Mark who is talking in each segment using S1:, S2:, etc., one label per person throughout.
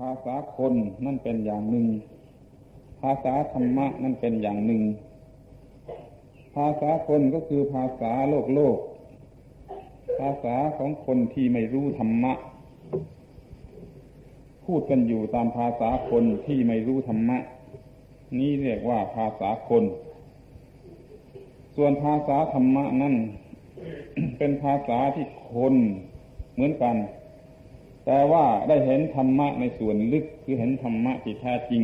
S1: ภาษาคนนั่นเป็นอย่างหนึ่ง ภาษาธรรมะนั่นเป็นอย่างหนึ่ง ภาษาคนก็คือภาษาโลกโลก ภาษาของคนที่ไม่รู้ธรรมะ พูดกันอยู่ตามภาษาคนที่ไม่รู้ธรรมะ นี่เรียกว่าภาษาคน ส่วนภาษาธรรมะนั่นเป็นภาษาที่คนเหมือนกัน แต่ว่าได้เห็นธรรมะในส่วนลึกคือเห็นธรรมะที่แท้จริง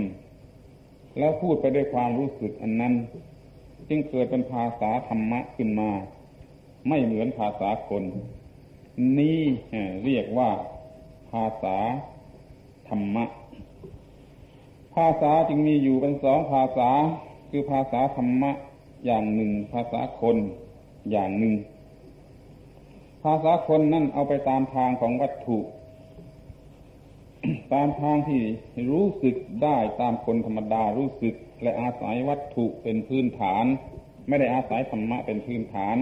S1: แล้วพูดไปด้วยความรู้สึกอันนั้น จึงเกิดเป็นภาษาธรรมะขึ้นมา ไม่เหมือนภาษาคน นี่เรียกว่าภาษาธรรมะ ภาษาจึงมีอยู่เป็นสองภาษา คือภาษาธรรมะอย่างหนึ่ง ภาษาคนอย่างหนึ่ง ภาษาคนนั่นเอาไปตามทางของวัตถุ ตามทางที่รู้สึกได้ตามคนธรรมดารู้สึก และอาศัยวัตถุเป็นพื้นฐาน ไม่ได้อาศัยธรรมะเป็นพื้นฐาน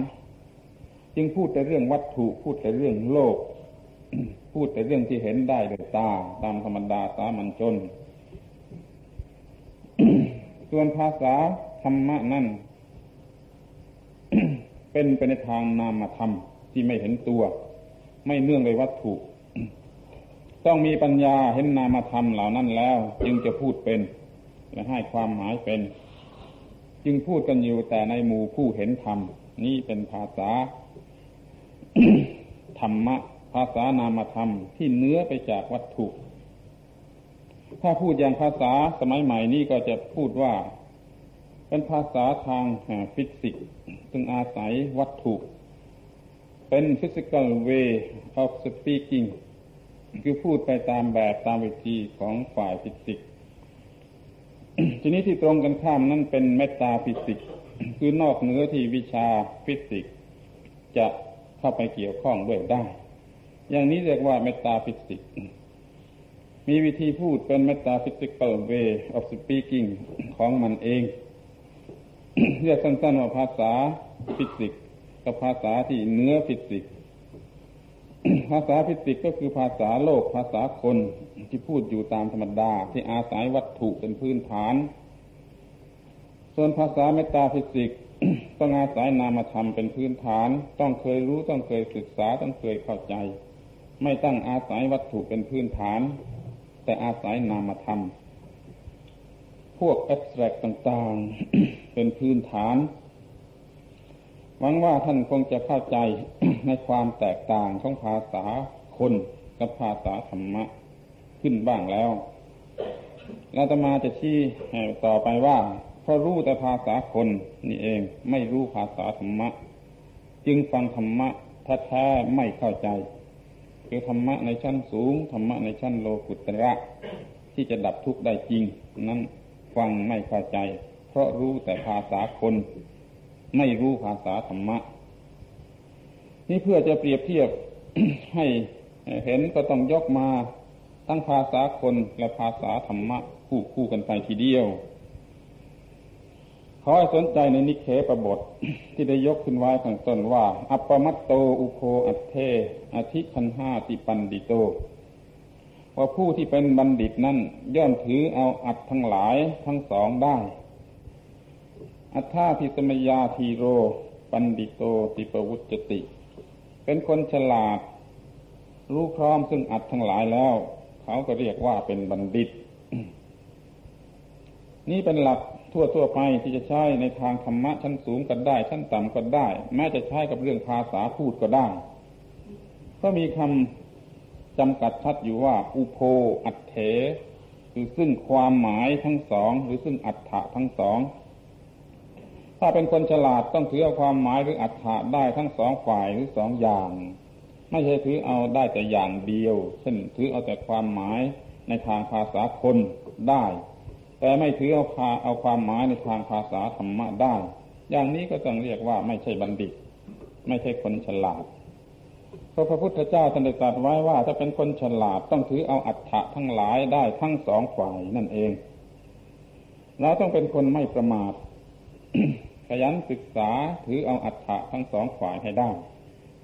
S1: จึงพูดแต่เรื่องวัตถุพูดแต่เรื่องโลก พูดแต่เรื่องที่เห็นได้ด้วยตาตามธรรมดาสามัญชนส่วนภาษาธรรมะนั่นเป็นไปในทางนามธรรมที่ไม่เห็นตัว ไม่เนื่องในวัตถุ ต้องมีปัญญาเห็นนามธรรมเหล่านั้นแล้ว จึงจะพูดเป็นและให้ความหมายเป็น จึงพูดกันอยู่แต่ในหมู่ผู้เห็นธรรม นี่เป็นภาษา ธรรมะ ภาษานามธรรมที่เนื้อไปจากวัตถุ ถ้าพูดอย่างภาษาสมัยใหม่นี้ก็จะพูดว่า เป็นภาษาทางฟิสิกส์ซึ่งอาศัยวัตถุ เป็น physical way of speaking คือพูดไปตามแบบตามวิธีของฝ่ายฟิสิกส์ทีนี้ที่ตรงกันข้ามนั่นเป็น metaphysics คือนอกเหนือที่วิชาฟิสิกส์จะเข้าไปเกี่ยวข้องด้วยได้ อย่างนี้เรียกว่าเมตาฟิสิกส์มีวิธีพูดเป็นเมตาฟิสิก a l way of speaking ของมันเอง เรียกสั้นๆว่าภาษาฟิสิกส์กับภาษาที่เหนือฟิสิกส์ ภาษาฟิสิกส์ก็คือภาษาโลกภาษาคนที่พูดอยู่ตามธรรมดา ที่อาศัยวัตถุเป็นพื้นฐาน ส่วนภาษา metaphysics ต้องอาศัยนามธรรมเป็นพื้นฐาน ต้องเคยรู้ต้องเคยศึกษาต้องเคยเข้าใจ ไม่ตั้งอาศัยวัตถุเป็นพื้นฐาน แต่อาศัยนามธรรม พวกแอบสแตรกต่างๆ เป็นพื้นฐาน หวังว่าท่านคงจะเข้าใจในความแตกต่างของภาษาคนกับภาษาธรรมะขึ้นบ้างแล้วเราจะมาจะชี้ต่อไปว่าเพราะรู้แต่ภาษาคนนี่เองไม่รู้ภาษาธรรมะ จึงฟังธรรมะแท้ๆไม่เข้าใจ คือธรรมะในชั้นสูงธรรมะในชั้นโลกุตระที่จะดับทุกข์ได้จริง นั้นฟังไม่เข้าใจ เพราะรู้แต่ภาษาคน ไม่รู้ภาษาธรรมะ นี่เพื่อจะเปรียบเทียบให้เห็นก็ต้องยกมาตั้งภาษาคนและภาษาธรรมะคู่คู่กันไปทีเดียวขอให้สนใจในนิกเขปบท ที่ได้ยกขึ้นไว้ข้างต้นว่า อัปปมัตโตอุโภ อัตเถ อธิคคัณหาติปัณฑิโต ว่าผู้ที่เป็นบัณฑิตนั้นย่อมถือเอาอรรถทั้งหลายทั้งสองได้ อัตถาภิสมยา ธีโร ปัณฑิโตติปวุจจติ เป็นคนฉลาด รู้พร้อมซึ่งอัดทั้งหลายแล้ว เขาก็เรียกว่าเป็นบัณฑิต นี่เป็นหลักทั่วทั่วไปที่จะใช้ในทางธรรมะชั้นสูงก็ได้ ชั้นต่ำก็ได้ แม้จะใช้กับเรื่องภาษาพูดก็ได้ ก็มีคำจำกัดชัดอยู่ว่า อุโพอัตเถคือซึ่งความหมายทั้งสอง หรือซึ่งอัฏฐะทั้งสอง ถ้าเป็นคนฉลาดต้องถือเอาความหมายหรืออัฏฐะได้ทั้งสองฝ่ายหรือสองอย่าง ไม่ใช่ถือเอาได้แต่อย่างเดียวเช่นถือเอาแต่ความหมายในทางภาษาคนได้ แต่ไม่ถือเอาเอาความหมายในทางภาษาธรรมะได้ อย่างนี้ก็ต้องเรียกว่าไม่ใช่บัณฑิต ไม่ใช่คนฉลาดเพราะพระพุทธเจ้าท่านได้ตรัสไว้ว่าถ้าเป็นคนฉลาดต้องถือเอาอัฏฐะทั้งหลายได้ทั้งสองฝ่ายนั่นเอง เราต้องเป็นคนไม่ประมาท ขยันศึกษาถือเอาอัฏฐะทั้งสองฝ่ายให้ได้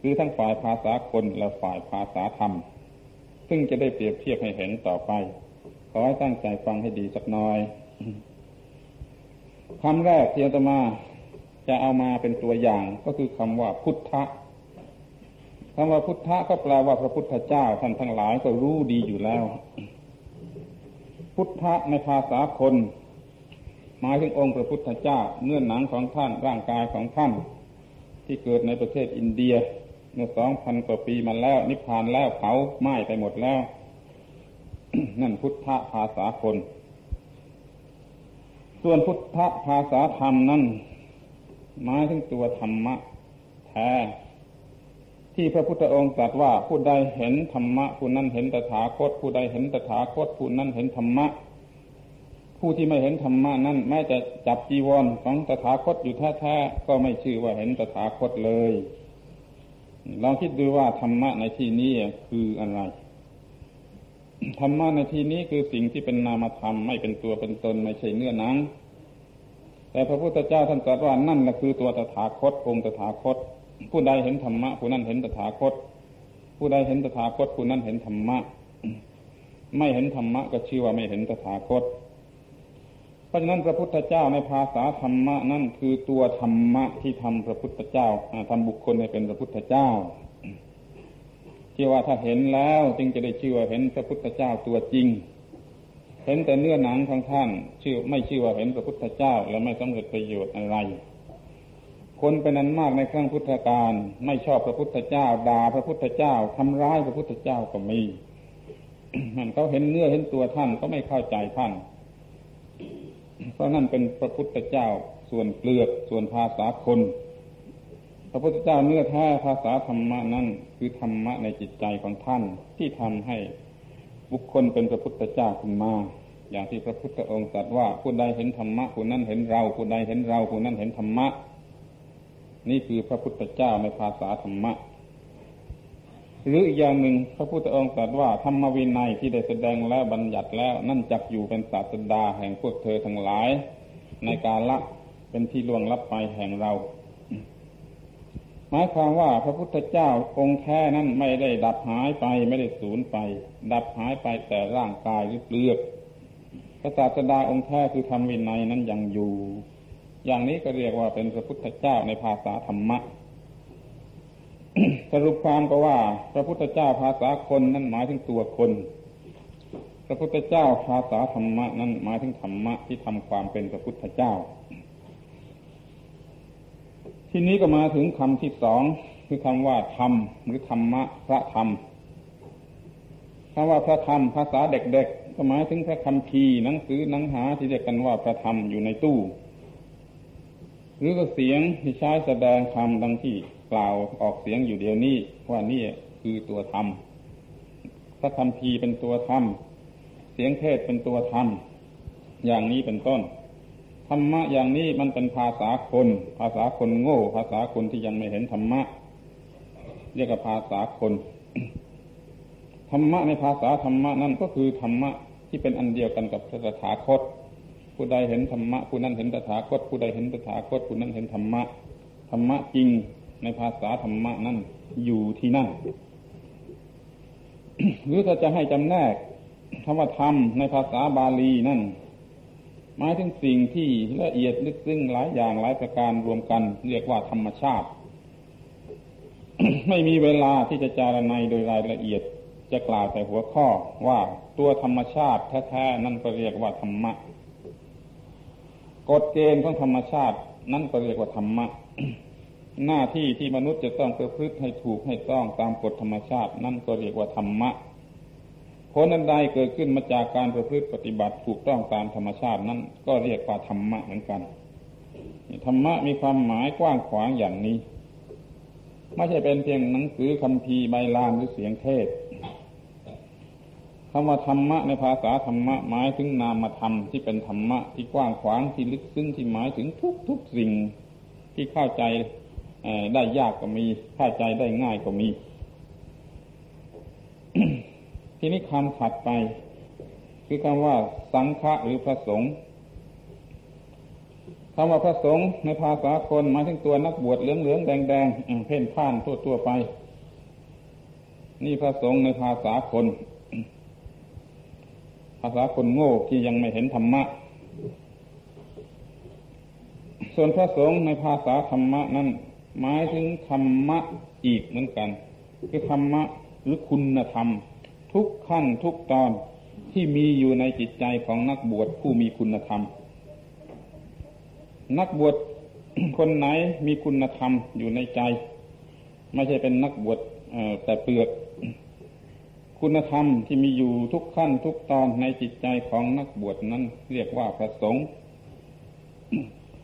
S1: คือทั้งฝ่ายภาษาคนและฝ่ายภาษาธรรม ซึ่งจะได้เปรียบเทียบให้เห็นต่อไป ขอให้ตั้งใจฟังให้ดีสักหน่อยคำแรกที่อาตมาจะเอามาเป็นตัวอย่างก็คือคำว่าพุทธะคำว่าพุทธะก็แปลว่าพระพุทธเจ้าท่านทั้งหลายก็รู้ดีอยู่แล้ว พุทธะในภาษาคน หมายถึงองค์พระพุทธเจ้าเนื้อหนังของท่านร่างกายของท่าน ที่เกิดในประเทศอินเดียเมื่อสองพันกว่าปีมาแล้ว นิพพานแล้วเผาไหม้ไปหมดแล้ว นั่นพุทธภาษาคน ส่วนพุทธภาษาธรรมนั่นหมายถึงตัวธรรมะแท้ที่พระพุทธองค์ตรัสว่าผู้ใดเห็นธรรมะผู้นั้นเห็นตถาคต ผู้ใดเห็นตถาคตผู้นั้นเห็นธรรมะ ผู้ที่ไม่เห็นธรรมะนั้นแม้จะจับจีวรของตถาคตอยู่แท้ๆก็ไม่ชื่อว่าเห็นตถาคตเลยลองคิดดูว่าธรรมะในที่นี้คืออะไรธรรมะในที่นี้คือสิ่งที่เป็นนามธรรมไม่เป็นตัวเป็นตนไม่ใช่เนื้อหนัง แต่พระพุทธเจ้าท่านตรัสว่านั่นแหละคือตัวตถาคตองค์ตถาคต ผู้ใดเห็นธรรมะผู้นั้นเห็นตถาคต ผู้ใดเห็นตถาคตผู้นั้นเห็นธรรมะ ไม่เห็นธรรมะก็ชื่อว่าไม่เห็นตถาคต เพราะฉะนั้นพระพุทธเจ้าในภาษาธรรมะนั่นคือตัวธรรมะที่ทำพระพุทธเจ้าทำบุคคลให้เป็นพระพุทธเจ้าที่ว่าถ้าเห็นแล้วจึงจะได้ชื่อว่าเห็นพระพุทธเจ้าตัวจริง เห็นแต่เนื้อหนังของท่าน ชื่อไม่ชื่อว่าเห็นพระพุทธเจ้า และไม่สำเร็จประโยชน์อะไร คนเป็นนั้นมากในครั้งพุทธกาลไม่ชอบพระพุทธเจ้าด่าพระพุทธเจ้าทำร้ายพระพุทธเจ้าก็มีมันเขาเห็นเนื้อเห็นตัวท่านก็ไม่เข้าใจท่าน เพราะนั่นเป็นพระพุทธเจ้าส่วนเปลือกส่วนภาษาคน พระพุทธเจ้าเนื้อแท้ภาษาธรรมะนั่นคือธรรมะในจิตใจของท่านที่ทำให้บุคคลเป็นพระพุทธเจ้าขึ้นมา อย่างที่พระพุทธองค์ตรัสว่าผู้ใดเห็นธรรมะผู้นั้นเห็นเราผู้ใดเห็นเราผู้นั้นเห็นธรรมะ นี่คือพระพุทธเจ้าในภาษาธรรมะ หรืออีกอย่างหนึ่งพระพุทธองค์ตรัสว่าธรรมวินัยที่ได้แสดงแล้วบัญญัติแล้วนั่นจักอยู่เป็นศาสดาแห่งพวกเธอทั้งหลาย ในการละเป็นที่ล่วงลับไปแห่งเราหมายความว่าพระพุทธเจ้าองค์แท้นั้นไม่ได้ดับหายไปไม่ได้สูญไป ดับหายไปแต่ร่างกายหรือเปลือกพระศาสดาองค์แท้คือธรรมวินัยนั้นยังอยู่ อย่างนี้ก็เรียกว่าเป็นพระพุทธเจ้าในภาษาธรรมะ สรุปความก็ว่า พระพุทธเจ้าภาษาคนนั้นหมายถึงตัวคน พระพุทธเจ้าภาษาธรรมะนั้นหมายถึงธรรมะที่ทำความเป็นพระพุทธเจ้า ทีนี้ก็มาถึงคำที่สองคือคำว่าธรรมหรือธรรมะพระธรรมคำว่าพระธรรมภาษาเด็กๆก็หมายถึงพระคำพีหนังสือหนังหาที่เรียกกันว่าพระธรรมอยู่ในตู้ หรือก็เสียงที่ใช้แสดงธรรมดังที่ กล่าวออกเสียงอยู่เดียวนี้ว่านี่คือตัวธรรมพระธรรมพีเป็นตัวธรรม เสียงเทศเป็นตัวธรรม อย่างนี้เป็นต้น ธรรมะอย่างนี้มันเป็นภาษาคน ภาษาคนโง่ ภาษาคนที่ยังไม่เห็นธรรมะ เรียกว่าภาษาคน ธรรมะในภาษาธรรมะนั่นก็คือธรรมะที่เป็นอันเดียวกันกับพระตถาคต ผู้ใดเห็นธรรมะผู้นั้นเห็นตถาคต ผู้ใดเห็นตถาคตผู้นั้นเห็นธรรมะ ธรรมะจริง ในภาษาธรรมะนั่นอยู่ที่นั่น หรือถ้าจะให้จำแนกคำว่าธรรมในภาษาบาลีนั่นหมายถึงสิ่งที่ละเอียดลึกซึ้งหลายอย่างหลายประการรวมกัน เรียกว่าธรรมชาติ ไม่มีเวลาที่จะจารณัยโดยรายละเอียดจะกล่าวแต่หัวข้อว่าตัวธรรมชาติแท้ๆนั่นก็เรียกว่าธรรมะกฎเกณฑ์ของธรรมชาตินั่นก็เรียกว่าธรรมะ หน้าที่ที่มนุษย์จะต้องประพฤติให้ถูกให้ต้องตามกฎธรรมชาติ นั่นก็เรียกว่าธรรมะผลนั้นใดเกิดขึ้นมาจากการประพฤติปฏิบัติถูกต้องตามธรรมชาตินั่นก็เรียกว่าธรรมะเหมือนกันธรรมะมีความหมายกว้างขวางอย่างนี้ ไม่ใช่เป็นเพียงหนังสือคำพีใบลานหรือเสียงเทศคำว่าธรรมะในภาษาธรรมะหมายถึงนามธรรมที่เป็นธรรมะที่กว้างขวางที่ลึกซึ้งที่หมายถึงทุกทุกสิ่งที่เข้าใจ ได้ยากก็มีเข้าใจได้ง่ายก็มี ทีนี้คำถัดไป คือคำว่า สังฆะหรือพระสงฆ์คำว่าพระสงฆ์ในภาษาคนหมายถึงตัวนักบวชเหลืองเหลืองแดงแดงเพ่นพ่านทั่วตัวไป นี่พระสงฆ์ในภาษาคน ภาษาคนโง่ที่ยังไม่เห็นธรรมะ ส่วนพระสงฆ์ในภาษาธรรมะนั้น หมายถึงธรรมะอีกเหมือนกันคือธรรมะหรือคุณธรรม ทุกขั้นทุกตอนที่มีอยู่ในจิตใจของนักบวชผู้มีคุณธรรม นักบวชคนไหนมีคุณธรรมอยู่ในใจ ไม่ใช่เป็นนักบวชแต่เปลือก คุณธรรมที่มีอยู่ทุกขั้นทุกตอนในจิตใจของนักบวชนั้น เรียกว่าพระสงฆ์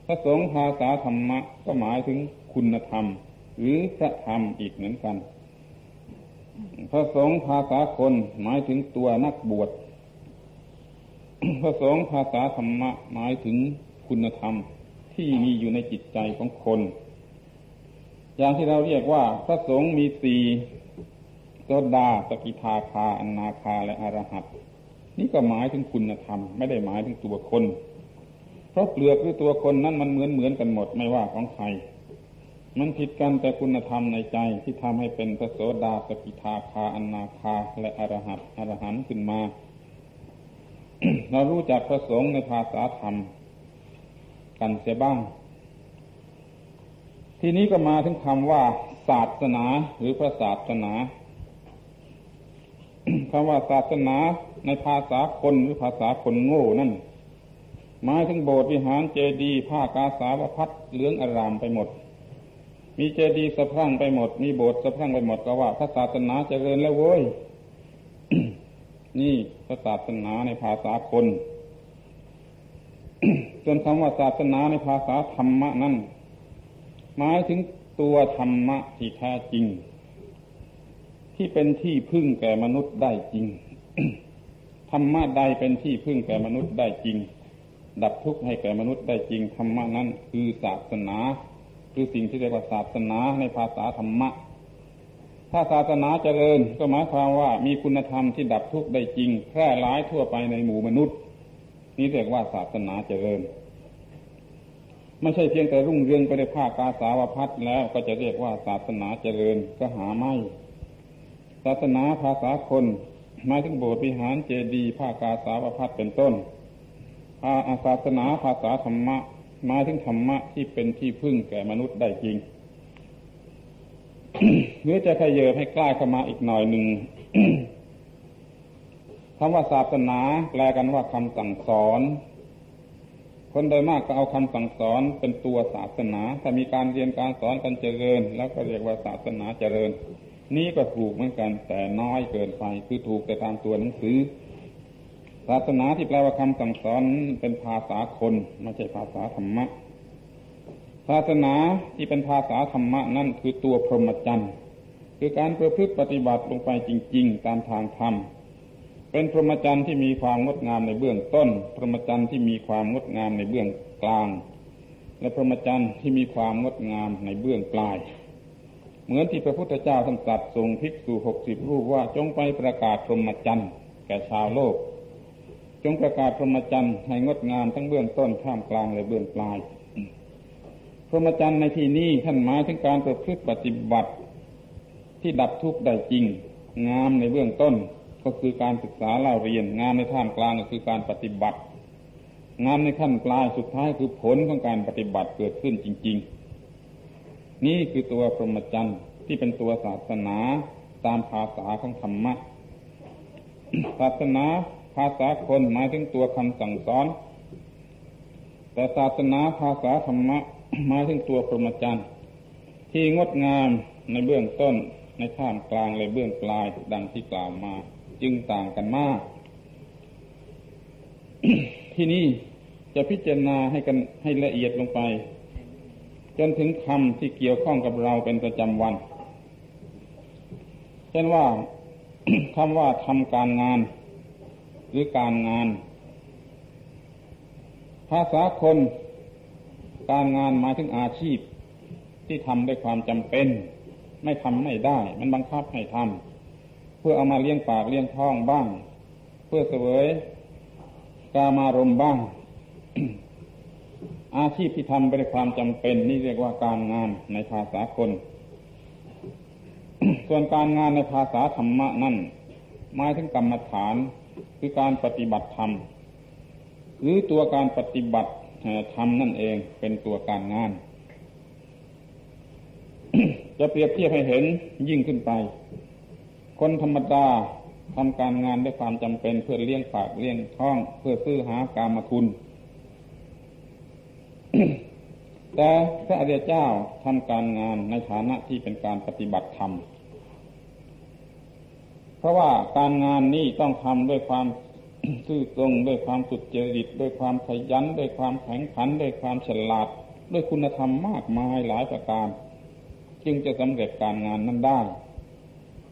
S1: พระสงฆ์ภาษาธรรมะก็หมายถึงคุณธรรม หรือพระธรรมอีกเหมือนกัน พระสงฆ์ภาษาคนหมายถึงตัวนักบวชพระสงฆ์ภาษาธรรมะหมายถึงคุณธรรมที่มีอยู่ในจิตใจของคน อย่างที่เราเรียกว่า พระสงฆ์มีสี่โสดาสกิทาคาอนาคาและอรหัตนี่ก็หมายถึงคุณธรรม ไม่ได้หมายถึงตัวคน ราะเปลือกหรือตัวคนนั้นมันเหมือนเหมือนกันหมดไม่ว่าของใคร มันผิดกันแต่คุณธรรมในใจที่ทำให้เป็นพระโสดาสกิทาคาอนาคาและอรหัตอรหันขึ้นมา เรารู้จักพระสงฆ์ในภาษาธรรม กันเสียบ้าง ทีนี้ก็มาถึงคำว่า ศาสนาหรือพระศาสนาคำว่าศาสนาในภาษาคนหรือภาษาคนโง่นั่น หมายถึงโบสถ์วิหารเจดีย์ผ้ากาสาวพัดเหลืองอารามไปหมด มีเจดีย์สะพรั่งไปหมด มีโบสถ์สะพรั่งไปหมดก็ว่าพระศาสนาเจริญแล้วโว้ยนี่พระศาสนาในภาษาคนส่วนคำว่าศาสนาในภาษาธรรมะนั้นหมายถึงตัวธรรมะที่แท้จริง ที่เป็นที่พึ่งแก่มนุษย์ได้จริงธรรมะใดเป็นที่พึ่งแก่มนุษย์ได้จริง ดับทุกข์ให้แก่มนุษย์ได้จริงธรรมะนั้น คือศาสนาคือสิ่งที่เรียกว่าศาสนาในภาษาธรรมะ ถ้าศาสนาเจริญก็หมายความว่ามีคุณธรรมที่ดับทุกข์ได้จริง แพร่หลายทั่วไปในหมู่มนุษย์ นี่เรียกว่าศาสนาเจริญไม่ใช่เพียงแต่รุ่งเรืองไปในภาคกาสาวพัดแล้วก็จะเรียกว่าศาสนาเจริญก็หาไม่ ศาสนาภาษาคนหมายถึงโบสถ์วิหารเจดีย์ภาคกาสาวพัดเป็นต้น อาศาสนาภาษาธรรมะหมายถึงธรรมะที่เป็นที่พึ่งแก่มนุษย์ได้จริงหรือจะขยเยอให้ใกล้เข้ามาอีกหน่อยหนึ่งคำว่าศาสนาแปลกันว่าคำสั่งสอน คนโดยมากก็เอาคำสั่งสอนเป็นตัวศาสนา ถ้ามีการเรียนการสอนกันเจริญ แล้วก็เรียกว่าศาสนาเจริญ นี่ก็ถูกเหมือนกันแต่น้อยเกินไปคือถูกแต่ตามตัวหนังสือ ศาสนาที่แปลว่าคำสั่งสอนเป็นภาษาคนไม่ใช่ภาษาธรรมะ ศาสนาที่เป็นภาษาธรรมะนั่นคือตัวพรหมจรรย์คือการประพฤติปฏิบัติลงไปจริง ๆ ตามทางธรรม เป็นพรหมจรรย์ที่มีความงดงามในเบื้องต้น พรหมจรรย์ที่มีความงดงามในเบื้องกลาง และพรหมจรรย์ที่มีความงดงามในเบื้องปลาย เหมือนที่พระพุทธเจ้าท่านตรัสทรงภิกษุหกสิบรูปว่าจงไปประกาศพรหมจรรย์แก่ชาวโลก งประกาศพรหมจรรย์ให้งดงามทั้งเบื้องต้นท่ามกลางและเบื้องปลาย พรหมจรรย์ในที่นี้ท่านหมายถึงการประพฤติปฏิบัติ ที่ดับทุกข์ได้จริง งามในเบื้องต้น ก็คือการศึกษาเล่าเรียนงานในท่ามกลางก็คือการปฏิบัติ งานในขั้นปลายสุดท้ายคือผลของการปฏิบัติเกิดขึ้นจริง ๆ นี่คือตัวพรหมจรรย์ที่เป็นตัวศาสนาตามภาษาของธรรมะศาสนา ภาษาคนหมายถึงตัวคำสั่งสอน แต่ศาสนาภาษาธรรมะหมายถึงตัวพรหมจรรย์ที่งดงามในเบื้องต้นในท่ามกลางและเบื้องปลายดังที่กล่าวมา จึงต่างกันมาก ที่นี่จะพิจารณาให้กันให้ละเอียดลงไป จนถึงคำที่เกี่ยวข้องกับเราเป็นประจำวัน เช่นว่าคำว่าทำการงาน หรือการงาน ภาษาคน การงานหมายถึงอาชีพ ที่ทำด้วยความจำเป็น ไม่ทำไม่ได้ มันบังคับให้ทำเพื่อเอามาเลี้ยงปากเลี้ยงท้องบ้าง เพื่อเสวยกามารมบ้าง อาชีพที่ทำไปด้วยความจำเป็น นี่เรียกว่าการงานในภาษาคนส่วนการงานในภาษาธรรมะนั่นหมายถึงกรรมฐาน คือการปฏิบัติธรรมหรือตัวการปฏิบัติธรรมนั่นเองเป็นตัวการงาน จะเปรียบเทียบให้เห็นยิ่งขึ้นไป คนธรรมดาทำการงานด้วยความจำเป็นเพื่อเลี้ยงปากเลี้ยงท้อง เพื่อซื้อหากามคุณ แต่พระอริยเจ้าทำการงานในฐานะที่เป็นการปฏิบัติธรรม เพราะว่าการงานนี้ต้องทำด้วยความซื่อตรงด้วยความสุดจริตด้วยความขยันด้วยความแข็งขันด้วยความฉลาด ด้วยคุณธรรมมากมายหลายประการ จึงจะสำเร็จการงานนั้นได้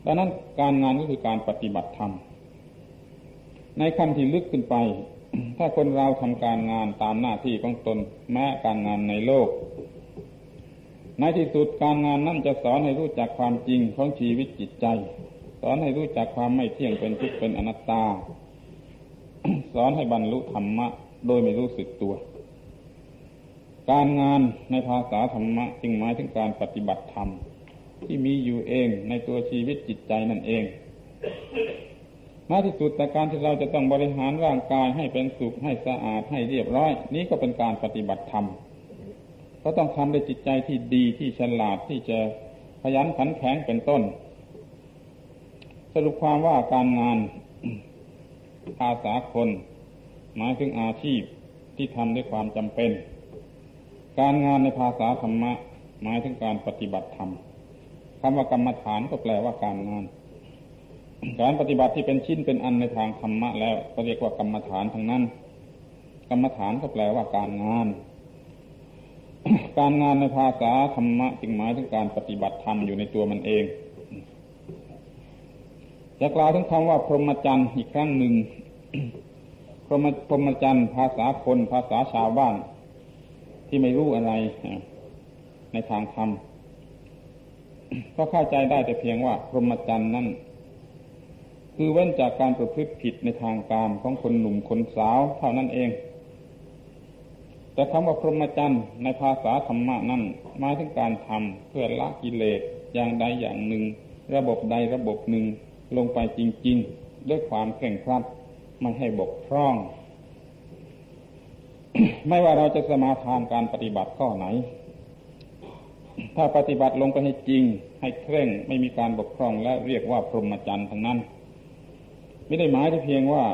S1: ดังนั้นการงานก็คือการปฏิบัติธรรมในขั้นที่ลึกขึ้นไป ถ้าคนเราทำการงานตามหน้าที่ของตนแม้การงานในโลก ในที่สุดการงานนั่นจะสอนให้รู้จักความจริงของชีวิตจิตใจ สอนให้รู้จักความไม่เที่ยงเป็นทุกข์เป็นอนัตตา สอนให้บรรลุธรรมะ โดยไม่รู้สึกตัว การงานในภาษาธรรมะจึงหมายถึงการปฏิบัติธรรม ที่มีอยู่เองในตัวชีวิตจิตใจนั่นเองมาที่สุดแต่การที่เราจะต้องบริหารร่างกายให้เป็นสุขให้สะอาดให้เรียบร้อย นี้ก็เป็นการปฏิบัติธรรมก็ต้องทำด้วยจิตใจที่ดีที่ฉลาดที่จะขยันขันแข็งเป็นต้น สรุปความว่าการงานภาษาคนหมายถึงอาชีพที่ทำด้วยความจำเป็น การงานในภาษาธรรมะ หมายถึงการปฏิบัติธรรมคำว่ากรรมฐานก็แปลว่าการงาน การปฏิบัติที่เป็นชิ้นเป็นอันในทางธรรมะ แล้วก็เรียกว่ากรรมฐานทั้งนั้น กรรมฐานก็แปลว่าการงาน การงานในภาษาธรรมะจึงหมายถึงการปฏิบัติธรรมอยู่ในตัวมันเอง จะกล่าวถึงคำว่าพรหมจรรย์อีกครั้งหนึ่ง พรหมพรหมจรรย์ภาษาคนภาษาชาวบ้าน ที่ไม่รู้อะไรในทางธรรมก็เข้าใจได้แต่เพียงว่าพรหมจรรย์นั้นคือเว้นจากการประพฤติผิดในทางการของคนหนุ่มคนสาวเท่านั้นเอง แต่คำว่าพรหมจรรย์ในภาษาธรรมะนั้นหมายถึงการทำเพื่อละกิเลสอย่างใดอย่างหนึ่ง ระบบใดระบบหนึ่ง ลงไปจริง ๆ ด้วยความเคร่งครัดไม่ให้บกพร่อง ไม่ว่าเราจะสมาทานการปฏิบัติข้อไหน ถ้าปฏิบัติลงไปให้จริง ให้เคร่งไม่มีการบกพร่องและเรียกว่าพรหมจรรย์ทั้งนั้น ไม่ได้หมายแต่เพียงว่า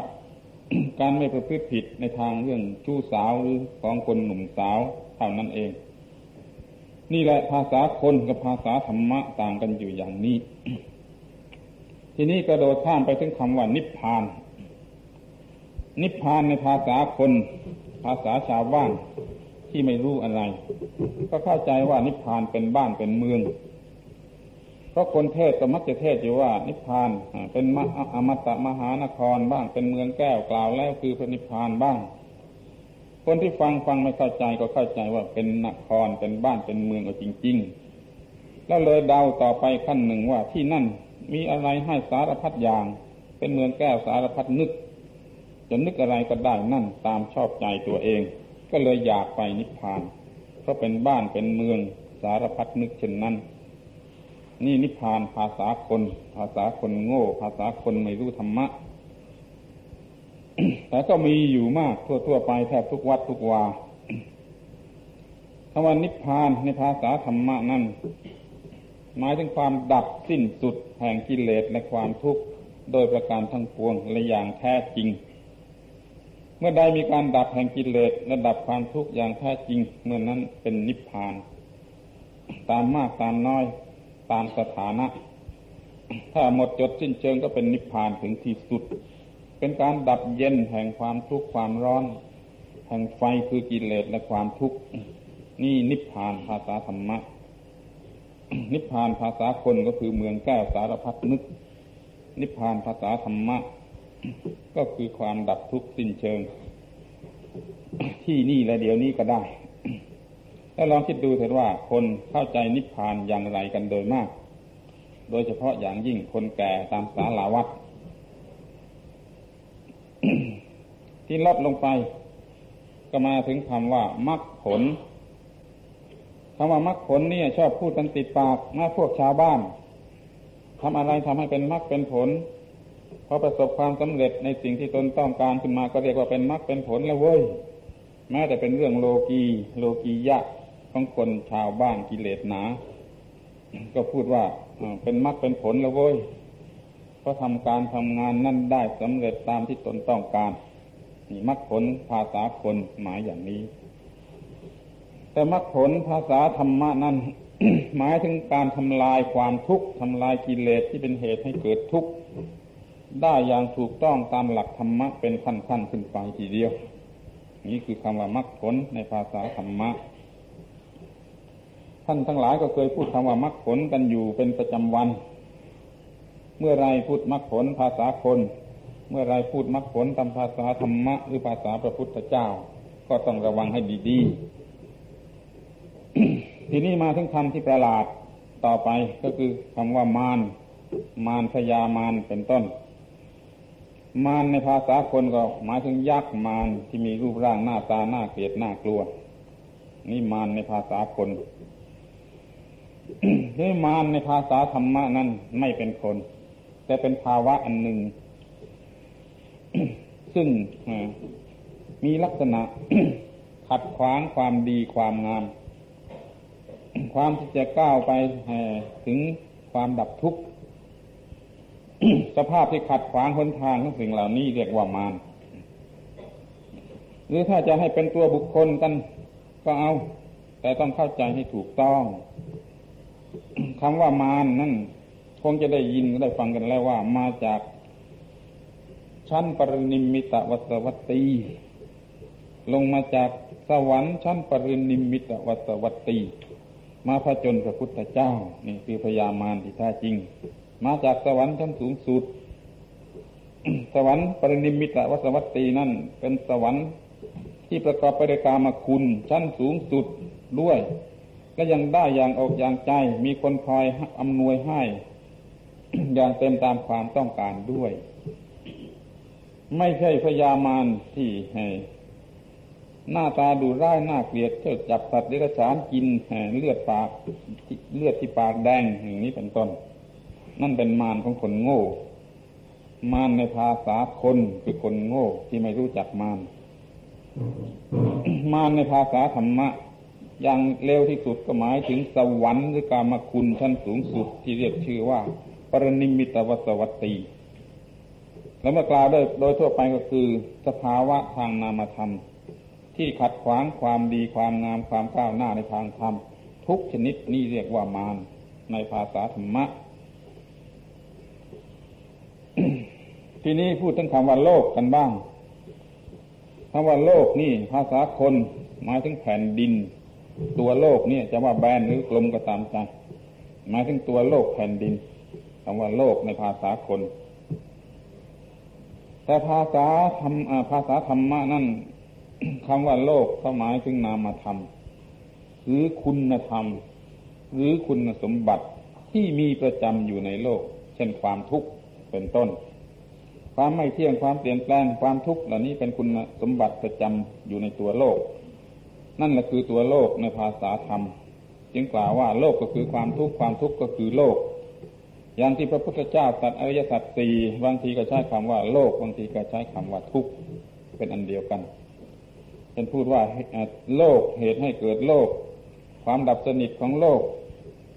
S1: การไม่ประพฤติผิดในทางเรื่องชู้สาวหรือของคนหนุ่มสาวเท่านั้นเอง นี่แหละภาษาคนกับภาษาธรรมะต่างกันอยู่อย่างนี้ ทีนี้กระโดดข้ามไปถึงคำว่านิพพาน นิพพานในภาษาคน ภาษาชาวบ้านที่ไม่รู้อะไร ก็เข้าใจว่านิพพานเป็นบ้านเป็นเมือง เพราะคนเทศก็มักจะเทศอยู่ว่า นิพพานเป็นมอมตะมหานครบ้างเป็นเมืองแก้วกล่าวแล้วคือพระนิพพานบ้าง คนที่ฟังฟังไม่เข้าใจก็เข้าใจว่าเป็นนครเป็นบ้านเป็นเมืองก็จริง ๆ แล้วเลยเดาต่อไปขั้นหนึ่งว่าที่นั่น มีอะไรให้สารพัดอย่าง เป็นเมืองแก้วสารพัดนึกจะนึกอะไรก็ได้นั่นตามชอบใจตัวเอง ก็เลยอยากไปนิพพานเพราะเป็นบ้านเป็นเมืองสารพัดนึกเช่นนั้น นี่นิพพานภาษาคน ภาษาคนโง่ ภาษาคนไม่รู้ธรรมะแต่ก็มีอยู่มากทั่วๆไปแทบทุกวัดทุกวาคำว่านิพพานในภาษาธรรมะนั่น หมายถึงความดับสิ้นสุดแห่งกิเลสและความทุกข์โดยประการทั้งปวงและอย่างแท้จริง เมื่อใดมีการดับแห่งกิเลสและดับความทุกข์อย่างแท้จริง เมื่อนนั้นเป็นนิพพาน ตามมากตามน้อยตามสถานะ ถ้าหมดจดสิ้นเชิงก็เป็นนิพพานถึงที่สุด เป็นการดับเย็นแห่งความทุกข์ความร้อน แห่งไฟคือกิเลสและความทุกข์นี่นิพพานภาษาธรรมะ นิพพานภาษาคนก็คือเมืองแก้วสารพัดนึก นิพพานภาษาธรรมะ ก็คือความดับทุกข์สิ้นเชิง ที่นี่และเดี๋ยวนี้ก็ได้แล้วลองคิดดูเถิดว่าคนเข้าใจนิพพานอย่างไรกันโดยมาก โดยเฉพาะอย่างยิ่งคนแก่ตามสาลาวัดที่ลดลงไป ก็มาถึงคำว่ามรรคผล คำว่ามรรคผลนี่ชอบพูดกันติดปากมาพวกชาวบ้านทำอะไรทำให้เป็นมรรคเป็นผลพอประสบความสำเร็จในสิ่งที่ตนต้องการขึ้นมาก็เรียกว่าเป็นมรรคเป็นผลแล้วเว้ยแม้แต่เป็นเรื่องโลกีโลกียะของคนชาวบ้านกิเลสหนา ก็พูดว่าเป็นมรรคเป็นผลแล้วเว้ยเพราะทำการทำงานนั่นได้สำเร็จตามที่ตนต้องการนี่มรรคผลภาษาคนหมายอย่างนี้ แต่มรรคผลภาษาธรรมะนั้นหมายถึงการทำลายความทุกข์ทำลายกิเลสที่เป็นเหตุให้เกิดทุกข์ได้อย่างถูกต้องตามหลักธรรมะเป็นขั้นๆขึ้นไปทีเดียว นี่คือคำว่ามรรคผลในภาษาธรรมะท่านทั้งหลายก็เคยพูดคำว่ามรรคผลกันอยู่เป็นประจำวัน เมื่อไรพูดมรรคผลภาษาคน เมื่อไรพูดมรรคผลตามภาษาธรรมะหรือภาษาพระพุทธเจ้า ก็ต้องระวังให้ดีๆ ทีนี้มาถึงคำที่ประหลาดต่อไปก็คือคำว่ามารมารพยามารเป็นต้น มารในภาษาคนก็หมายถึงยักษ์มารที่มีรูปร่างหน้าตาหน้าเกลียดหน้ากลัว นี่มารในภาษาคนนี่มารในภาษาธรรมะนั้นไม่เป็นคน แต่เป็นภาวะอันหนึ่ง ซึ่งมีลักษณะขัดขวางความดีความงาม ความที่จะก้าวไปถึงความดับทุกข์สภาพที่ขัดขวางหนทางของสิ่งเหล่านี้เรียกว่ามารหรือถ้าจะให้เป็นตัวบุคคลกันก็เอา แต่ต้องเข้าใจให้ถูกต้องคำว่ามารนั่นคงจะได้ยินได้ฟังกันแล้วว่ามาจากชั้นปรินิมิตวัสวัตตีลงมาจากสวรรค์ชั้นปรินิมิตวัสวัตตี มาพระจนพระพุทธเจ้า นี่คือพญามารที่แท้จริง มาจากสวรรค์ชั้นสูงสุด สวรรค์ปรินิมิตวสวัตตีนั่น เป็นสวรรค์ที่ประกอบไปด้วยกามคุณชั้นสูงสุดด้วยก็ยังได้อย่างอกอย่างใจ มีคนคอยอำนวยให้ อย่างเต็มตามความต้องการด้วย ไม่ใช่พยามารที่ใหน้าตาดูร้ายหน้าเกลียดเจ้าจับสัตว์เดรัจฉานกินเลือดปากเลือดที่ปากแดงอย่างนี้เป็นต้น นั่นเป็นมารของคนโง่ มารในภาษาคนคือคนโง่ที่ไม่รู้จักมารมารในภาษาธรรมะ อย่างเร็วที่สุดก็หมายถึงสวรรค์หรือกามคุณชั้นสูงสุดที่เรียกชื่อว่า ปรนิมิตวสวัตตีแล้วเมื่อกล่าวโดยโดยทั่วไปก็คือ สภาวะทางนามธรรม ที่ขัดขวางความดีความงามความก้าวหน้าในทางธรรม ทุกชนิดนี่เรียกว่ามารในภาษาธรรมะ ทีนี้พูดถึงคำว่าโลกกันบ้างคำว่าโลกนี่ ภาษาคนหมายถึงแผ่นดิน ตัวโลกนี่จะว่าแบนหรือกลมก็ตามใจหมายถึงตัวโลกแผ่นดินคำว่าโลกในภาษาคน แต่ภาษาธรรมภาษาธรรมะนั่น คำว่าโลกก็หมายถึงนามธรรมหรือคุณธรรม หรือคุณสมบัติที่มีประจำอยู่ในโลก เช่นความทุกข์เป็นต้น ความไม่เที่ยงความเปลี่ยนแปลงความทุกข์เหล่านี้เป็นคุณสมบัติประจำอยู่ในตัวโลก นั่นแหละคือตัวโลกในภาษาธรรม จึงกล่าวว่าโลกก็คือความทุกข์ความทุกข์ก็คือโลก อย่างที่พระพุทธเจ้าตรัสอริยสัจสี่บางทีก็ใช้คำว่าโลกบางทีก็ใช้คำว่าทุกข์เป็นอันเดียวกัน เป็นพูดว่าโลกเหตุให้เกิดโลก ความดับสนิทของโลก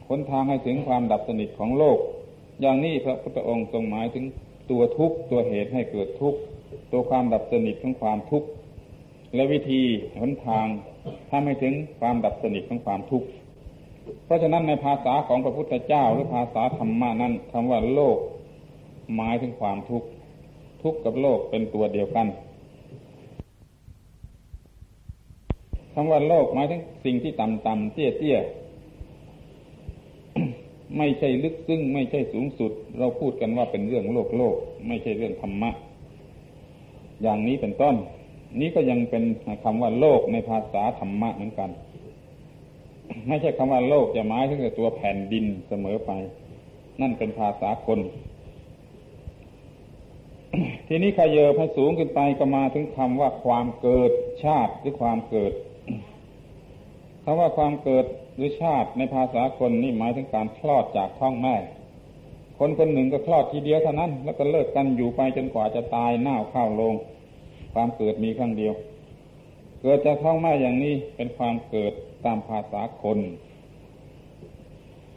S1: ค้นทางให้ถึงความดับสนิทของโลก อย่างนี้พระพุทธองค์ทรงหมายถึงตัวทุกข์ตัวเหตุให้เกิดทุกข์ตัวความดับสนิทของความทุกข์และวิธีหนทางทำให้ถึงความดับสนิทของความทุกข์เพราะฉะนั้นในภาษาของพระพุทธเจ้าหรือภาษาธรรมะนั้นคำว่าโลก หมายถึงความทุกข์ทุกข์กับโลกเป็นตัวเดียวกัน คำว่าโลกหมายถึงสิ่งที่ต่ำๆเตี้ยๆไม่ใช่ลึกซึ้งไม่ใช่สูงสุด เราพูดกันว่าเป็นเรื่องโลกโลก ไม่ใช่เรื่องธรรมะ อย่างนี้เป็นต้น นี้ก็ยังเป็นคำว่าโลกในภาษาธรรมะเหมือนกัน ไม่ใช่คำว่าโลกจะหมายถึงตัวแผ่นดินเสมอไป นั่นเป็นภาษาคนทีนี้ขยเยอให้สูงขึ้นไปก็มาถึงคำว่าความเกิดชาติหรือความเกิด คำว่าความเกิดหรือชาติในภาษาคนนี่หมายถึงการคลอดจากท้องแม่ คนคนหนึ่งก็คลอดทีเดียวเท่านั้น แล้วก็เลิกกันอยู่ไปจนกว่าจะตายหน้าเข้าลง ความเกิดมีครั้งเดียว เกิดจากท้องแม่อย่างนี้เป็นความเกิดตามภาษาคน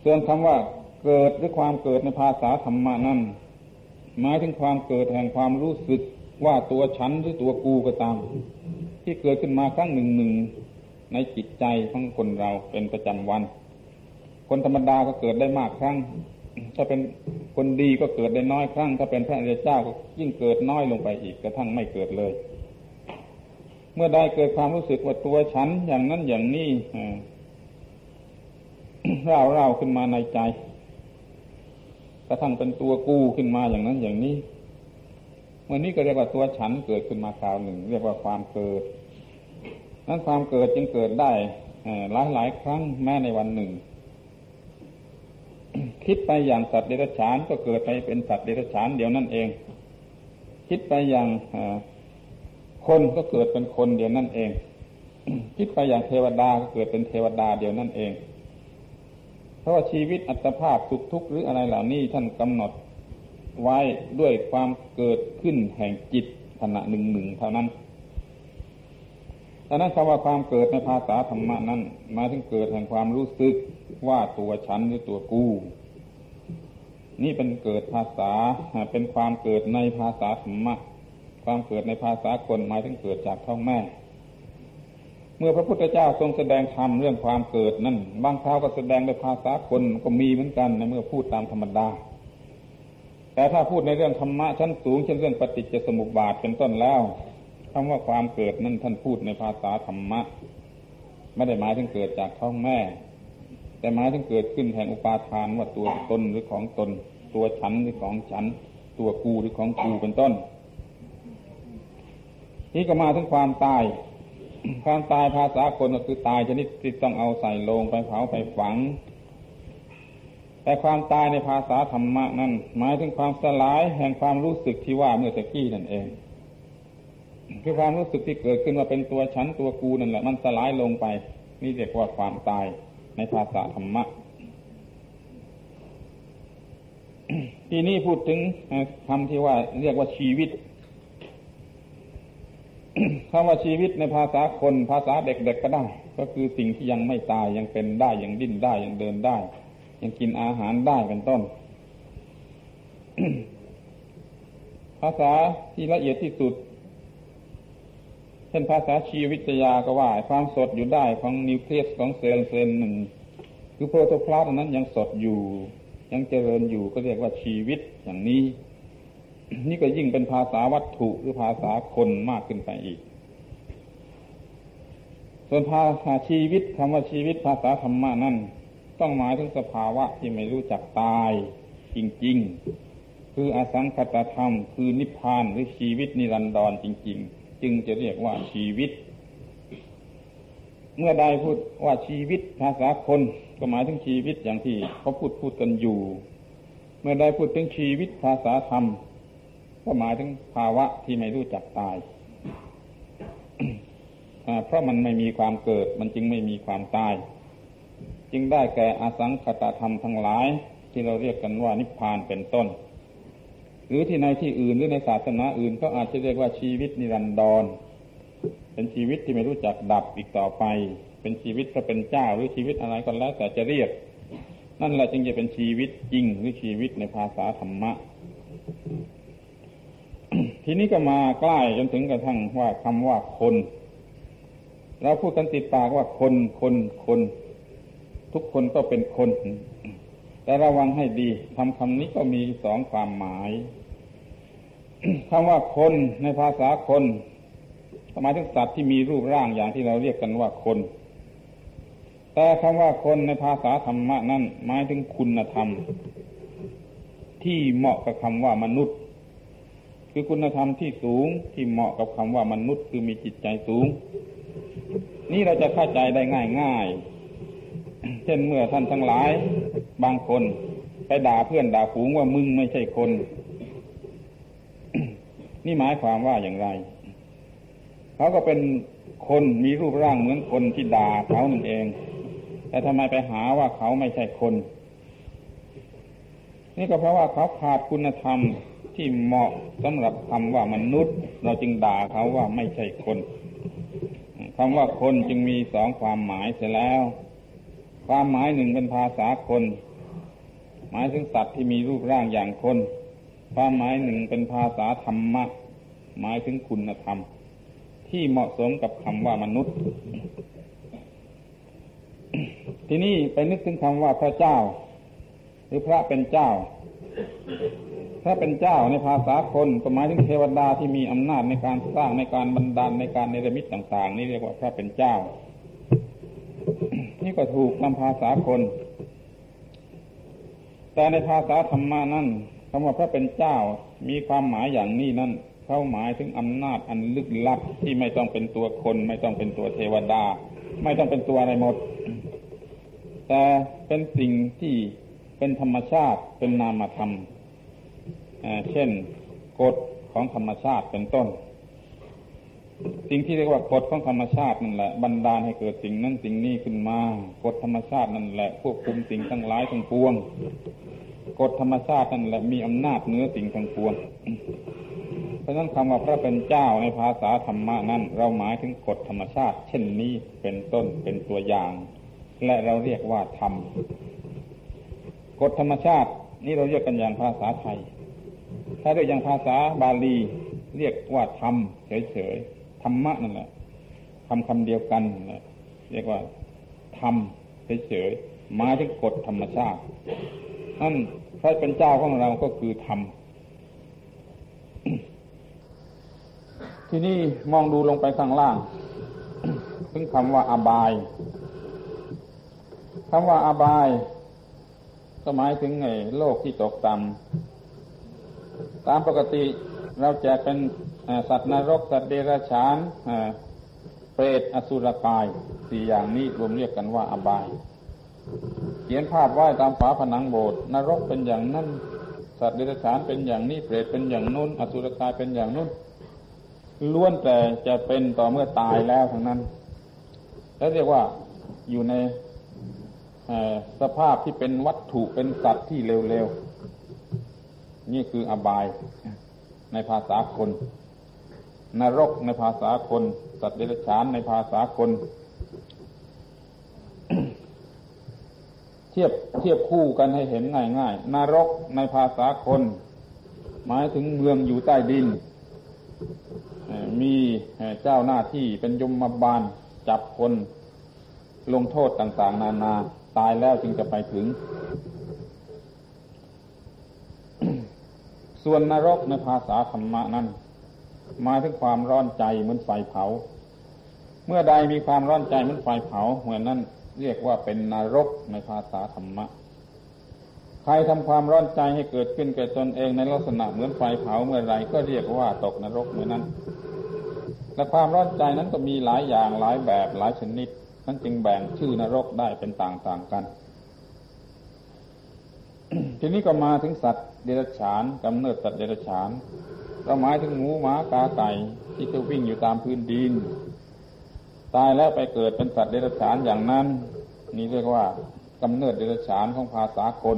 S1: ส่วนคำว่าเกิดหรือความเกิดในภาษาธรรมะนั้นหมายถึงความเกิดแห่งความรู้สึกว่าตัวฉันหรือตัวกูก็ตาม ที่เกิดขึ้นมาครั้งหนึ่งหนึ่ง ในจิตใจของคนเราเป็นประจำวัน คนธรรมดาก็เกิดได้มากครั้ง ถ้าเป็นคนดีก็เกิดได้น้อยครั้ง ถ้าเป็นพระอริยเจ้าก็ยิ่งเกิดน้อยลงไปอีกกระทั่งไม่เกิดเลย เมื่อใดเกิดความรู้สึกว่าตัวฉันอย่างนั้นอย่างนี้เร่าเร่าขึ้นมาในใจกระทั่งเป็นตัวกู้ขึ้นมาอย่างนั้นอย่างนี้เมื่อนี้ก็เรียกว่าตัวฉันเกิดขึ้นมาคราวหนึ่ง เรียกว่าความเกิด นั้นความเกิดจึงเกิดได้หลายหลายครั้งแม้ในวันหนึ่ง คิดไปอย่างสัตว์เดรัจฉานก็เกิดไปเป็นสัตว์เดรัจฉานเดียวนั่นเอง คิดไปอย่างคนก็เกิดเป็นคนเดียวนั่นเอง คิดไปอย่างเทวดาก็เกิดเป็นเทวดาเดียวนั่นเอง เพราะว่าชีวิตอัตภาพสุขทุกข์หรืออะไรเหล่านี้ท่านกำหนดไว้ด้วยความเกิดขึ้นแห่งจิตขณะหนึ่งหนึ่งเท่านั้น ดังนั้นคำว่าความเกิดในภาษาธรรมะนั้นมาถึงเกิดแห่งความรู้สึกว่าตัวฉันหรือตัวกูนี่เป็นเกิดภาษาเป็นความเกิดในภาษาธรรมะความเกิดในภาษาคนหมายถึงเกิดจากท้องแม่ เมื่อพระพุทธเจ้าทรงแสดงธรรมเรื่องความเกิดนั่นบางคราวก็แสดงในภาษาคนก็มีเหมือนกันในเมื่อพูดตามธรรมดา แต่ถ้าพูดในเรื่องธรรมะชั้นสูงเช่นเรื่องปฏิจจสมุปบาทเป็นต้นแล้ว คำว่าความเกิดนั่นท่านพูดในภาษาธรรมะ ไม่ได้หมายถึงเกิดจากท้องแม่ แต่หมายถึงเกิดขึ้นแห่งอุปาทานว่าตัวตนหรือของตน ตัวฉันหรือของฉัน ตัวกูหรือของกูเป็นต้น นี่ก็มาถึงความตาย ความตายภาษาคนก็คือตายชนิดที่ต้องเอาใส่ลงไปเผาไปฝังแต่ความตายในภาษาธรรมะนั่นหมายถึงความสลายแห่งความรู้สึกที่ว่าเมื่อตะกี้นั่นเอง คือความรู้สึกที่เกิดขึ้นว่าเป็นตัวฉันตัวกูนั่นแหละมันสลายลงไป นี่เรียกว่าความตายในภาษาธรรมะที่นี่พูดถึงคำที่ว่าเรียกว่าชีวิตคำว่าชีวิตในภาษาคนภาษาเด็กๆก็ได้ ก็คือสิ่งที่ยังไม่ตายยังเป็นได้ยังดิ้นได้ยังเดินได้ ยังกินอาหารได้เป็นต้น ภาษาที่ละเอียดที่สุด ช่นภาษาชีวิทยาก็ว่า ความสดอยู่ได้ของนิวเคลียสของเซลล์เซลล์หนึ่ง คือโปรโตพลาสนั้นยังสดอยู่ ยังเจริญอยู่ก็เรียกว่าชีวิตอย่างนี้ นี่ก็ยิ่งเป็นภาษาวัตถุหรือภาษาคนมากขึ้นไปอีก ส่วนภาษาชีวิตคำว่าชีวิตภาษาธรรมะนั่นต้องหมายถึงสภาวะที่ไม่รู้จักตาย จริง ๆ คืออสังคตธรรม คือนิพพานหรือชีวิตนิรันดรจริง ๆ จึงจะเรียกว่าชีวิต เมื่อใดพูดว่าชีวิตภาษาคนก็หมายถึงชีวิตอย่างที่เขาพูดพูดกันอยู่ เมื่อใดพูดถึงชีวิตภาษาธรรม ก็หมายถึงภาวะที่ไม่รู้จักตายเพราะมันไม่มีความเกิด มันจึงไม่มีความตาย จึงได้แก่อสังขตธรรมทั้งหลาย ที่เราเรียกกันว่านิพพานเป็นต้น หรือที่ในที่อื่นหรือในศาสนาอื่นก็อาจจะเรียกว่าชีวิตนิรันดร เป็นชีวิตที่ไม่รู้จักดับอีกต่อไป เป็นชีวิตก็เป็นเจ้าหรือชีวิตอะไรก็แล้วแต่จะเรียก นั่นแหละจึงจะเป็นชีวิตจริงหรือชีวิตในภาษาธรรมะ ทีนี้ก็มาใกล้จนถึงกระทั่งว่าคำว่าคน เราพูดกันติดปากว่าคนคนคน ทุกคนก็เป็นคนแต่ระวังให้ดีคำคำนี้ก็มีสองความหมาย คำว่าคนในภาษาคนหมายถึงสัตว์ที่มีรูปร่างอย่างที่เราเรียกกันว่าคน แต่คำว่าคนในภาษาธรรมะนั้นหมายถึงคุณธรรม ที่เหมาะกับคำว่ามนุษย์ คือคุณธรรมที่สูงที่เหมาะกับคำว่ามนุษย์ คือมีจิตใจสูง นี่เราจะเข้าใจได้ง่ายง่ายเช่นเมื่อท่านทั้งหลายบางคนไปด่าเพื่อนด่าฝูงว่ามึงไม่ใช่คน นี่หมายความว่าอย่างไรเขาก็เป็นคนมีรูปร่างเหมือนคนที่ด่าเขานั่นเอง แต่ทำไมไปหาว่าเขาไม่ใช่คน นี่ก็เพราะว่าเขาขาดคุณธรรมที่เหมาะสำหรับคำว่ามนุษย์ เราจึงด่าเขาว่าไม่ใช่คนคำว่าคนจึงมีสองความหมายเสียแล้ว ความหมายหนึ่งเป็นภาษาคน หมายถึงสัตว์ที่มีรูปร่างอย่างคน ความหมายหนึ่งเป็นภาษาธรรมะ หมายถึงคุณธรรม ที่เหมาะสมกับคำว่ามนุษย์ ทีนี้ไปนึกถึงคำว่าพระเจ้า หรือพระเป็นเจ้า ถ้าเป็นเจ้าในภาษาคนก็หมายถึงเทวดาที่มีอำนาจในการสร้างในการบันดาลในการเนรมิตต่าง ๆ นี่เรียกว่าพระเป็นเจ้า นี่ก็ถูกตามภาษาคน แต่ในภาษาธรรมานั้น คำว่าพระเป็นเจ้ามีความหมายอย่างนี้นั่นเขาหมายถึงอำนาจอันลึกลับที่ไม่ต้องเป็นตัวคน ไม่ต้องเป็นตัวเทวดา ไม่ต้องเป็นตัวอะไรหมด แต่เป็นสิ่งที่เป็นธรรมชาติเป็นนามธรรมเช่นกฎของธรรมชาติเป็นต้น สิ่งที่เรียกว่ากฎของธรรมชาตินั่นแหละบันดาลให้เกิดสิ่งนั้นสิ่งนี้ขึ้นมากฎธรรมชาตินั่นแหละควบคุมสิ่งทั้งหลายทั้งปวง กฎธรรมชาตินั่นแหละมีอำนาจเหนือสิ่งทั้งปวงเพราะนั้นคำว่าพระเป็นเจ้าในภาษาธรรมะนั้น เราหมายถึงกฎธรรมชาติ เช่นนี้เป็นต้นเป็นตัวอย่าง และเราเรียกว่าธรรมกฎธรรมชาตินี่เราเรียกกันอย่างภาษาไทย ถ้าเรียกอย่างภาษาบาลี เรียกว่าธรรมเฉยๆธรรมะนั่นแหละคำคำเดียวกันเรียกว่าธรรมเฉยๆมาถึงกฎธรรมชาตินั่น พระเป็นเจ้าของเราก็คือธรรมที่นี่มองดูลงไปข้างล่างถึงคำว่าอบายคำว่าอบายก็หมายถึงไอ้โลกที่ตกต่ำตามปกติเราจะเป็นสัตว์นรก สัตว์เดรัจฉานเปรตอสุรกายสี่อย่างนี้รวมเรียกกันว่าอบาย เขียนภาพไว้ตามฝาผนังโบสถ์นรกเป็นอย่างนั้น สัตว์เดรัจฉานเป็นอย่างนี้เปรตเป็นอย่างนู้น อสุรกายเป็นอย่างนู้นล้วนแต่จะเป็นต่อเมื่อตายแล้วทั้งนั้น แล้วเรียกว่าอยู่ในสภาพที่เป็นวัตถุเป็นสัตว์ที่เร็วๆ นี่คืออบายในภาษาคน นรกในภาษาคน สัตว์เดรัจฉานในภาษาคน ทียบเทียบคู่กันให้เห็นง่ายๆนรกในภาษาคน หมายถึงเมืองอยู่ใต้ดิน มีเจ้าหน้าที่เป็นยมบาลจับคนลงโทษต่างๆ นานาตายแล้วจึงจะไปถึง ส่วนนรกในภาษาธรรมะนั้นหมายถึงความร้อนใจเหมือนไฟเผา เมื่อใดมีความร้อนใจเหมือนไฟเผาเหมือนนั้น เรียกว่าเป็นนรกในภาษาธรรมะ ใครทำความร้อนใจให้เกิดขึ้นแก่ตนเองในลักษณะเหมือนไฟเผาเมื่อไรก็เรียกว่าตกนรกเหมือนนั้น และความร้อนใจนั้นก็มีหลายอย่างหลายแบบหลายชนิดนั่นจึงแบ่งชื่อนรกได้เป็นต่างๆกัน ทีนี้ก็มาถึงสัตว์เดรัจฉานกำเนิดสัตว์เดรัจฉานเราหมายถึงหมูหมากาไก่ที่จะวิ่งอยู่ตามพื้นดิน ตายแล้วไปเกิดเป็นสัตว์เดรัจฉานอย่างนั้น นี่เรียกว่ากำเนิดเดรัจฉานของภาษาคน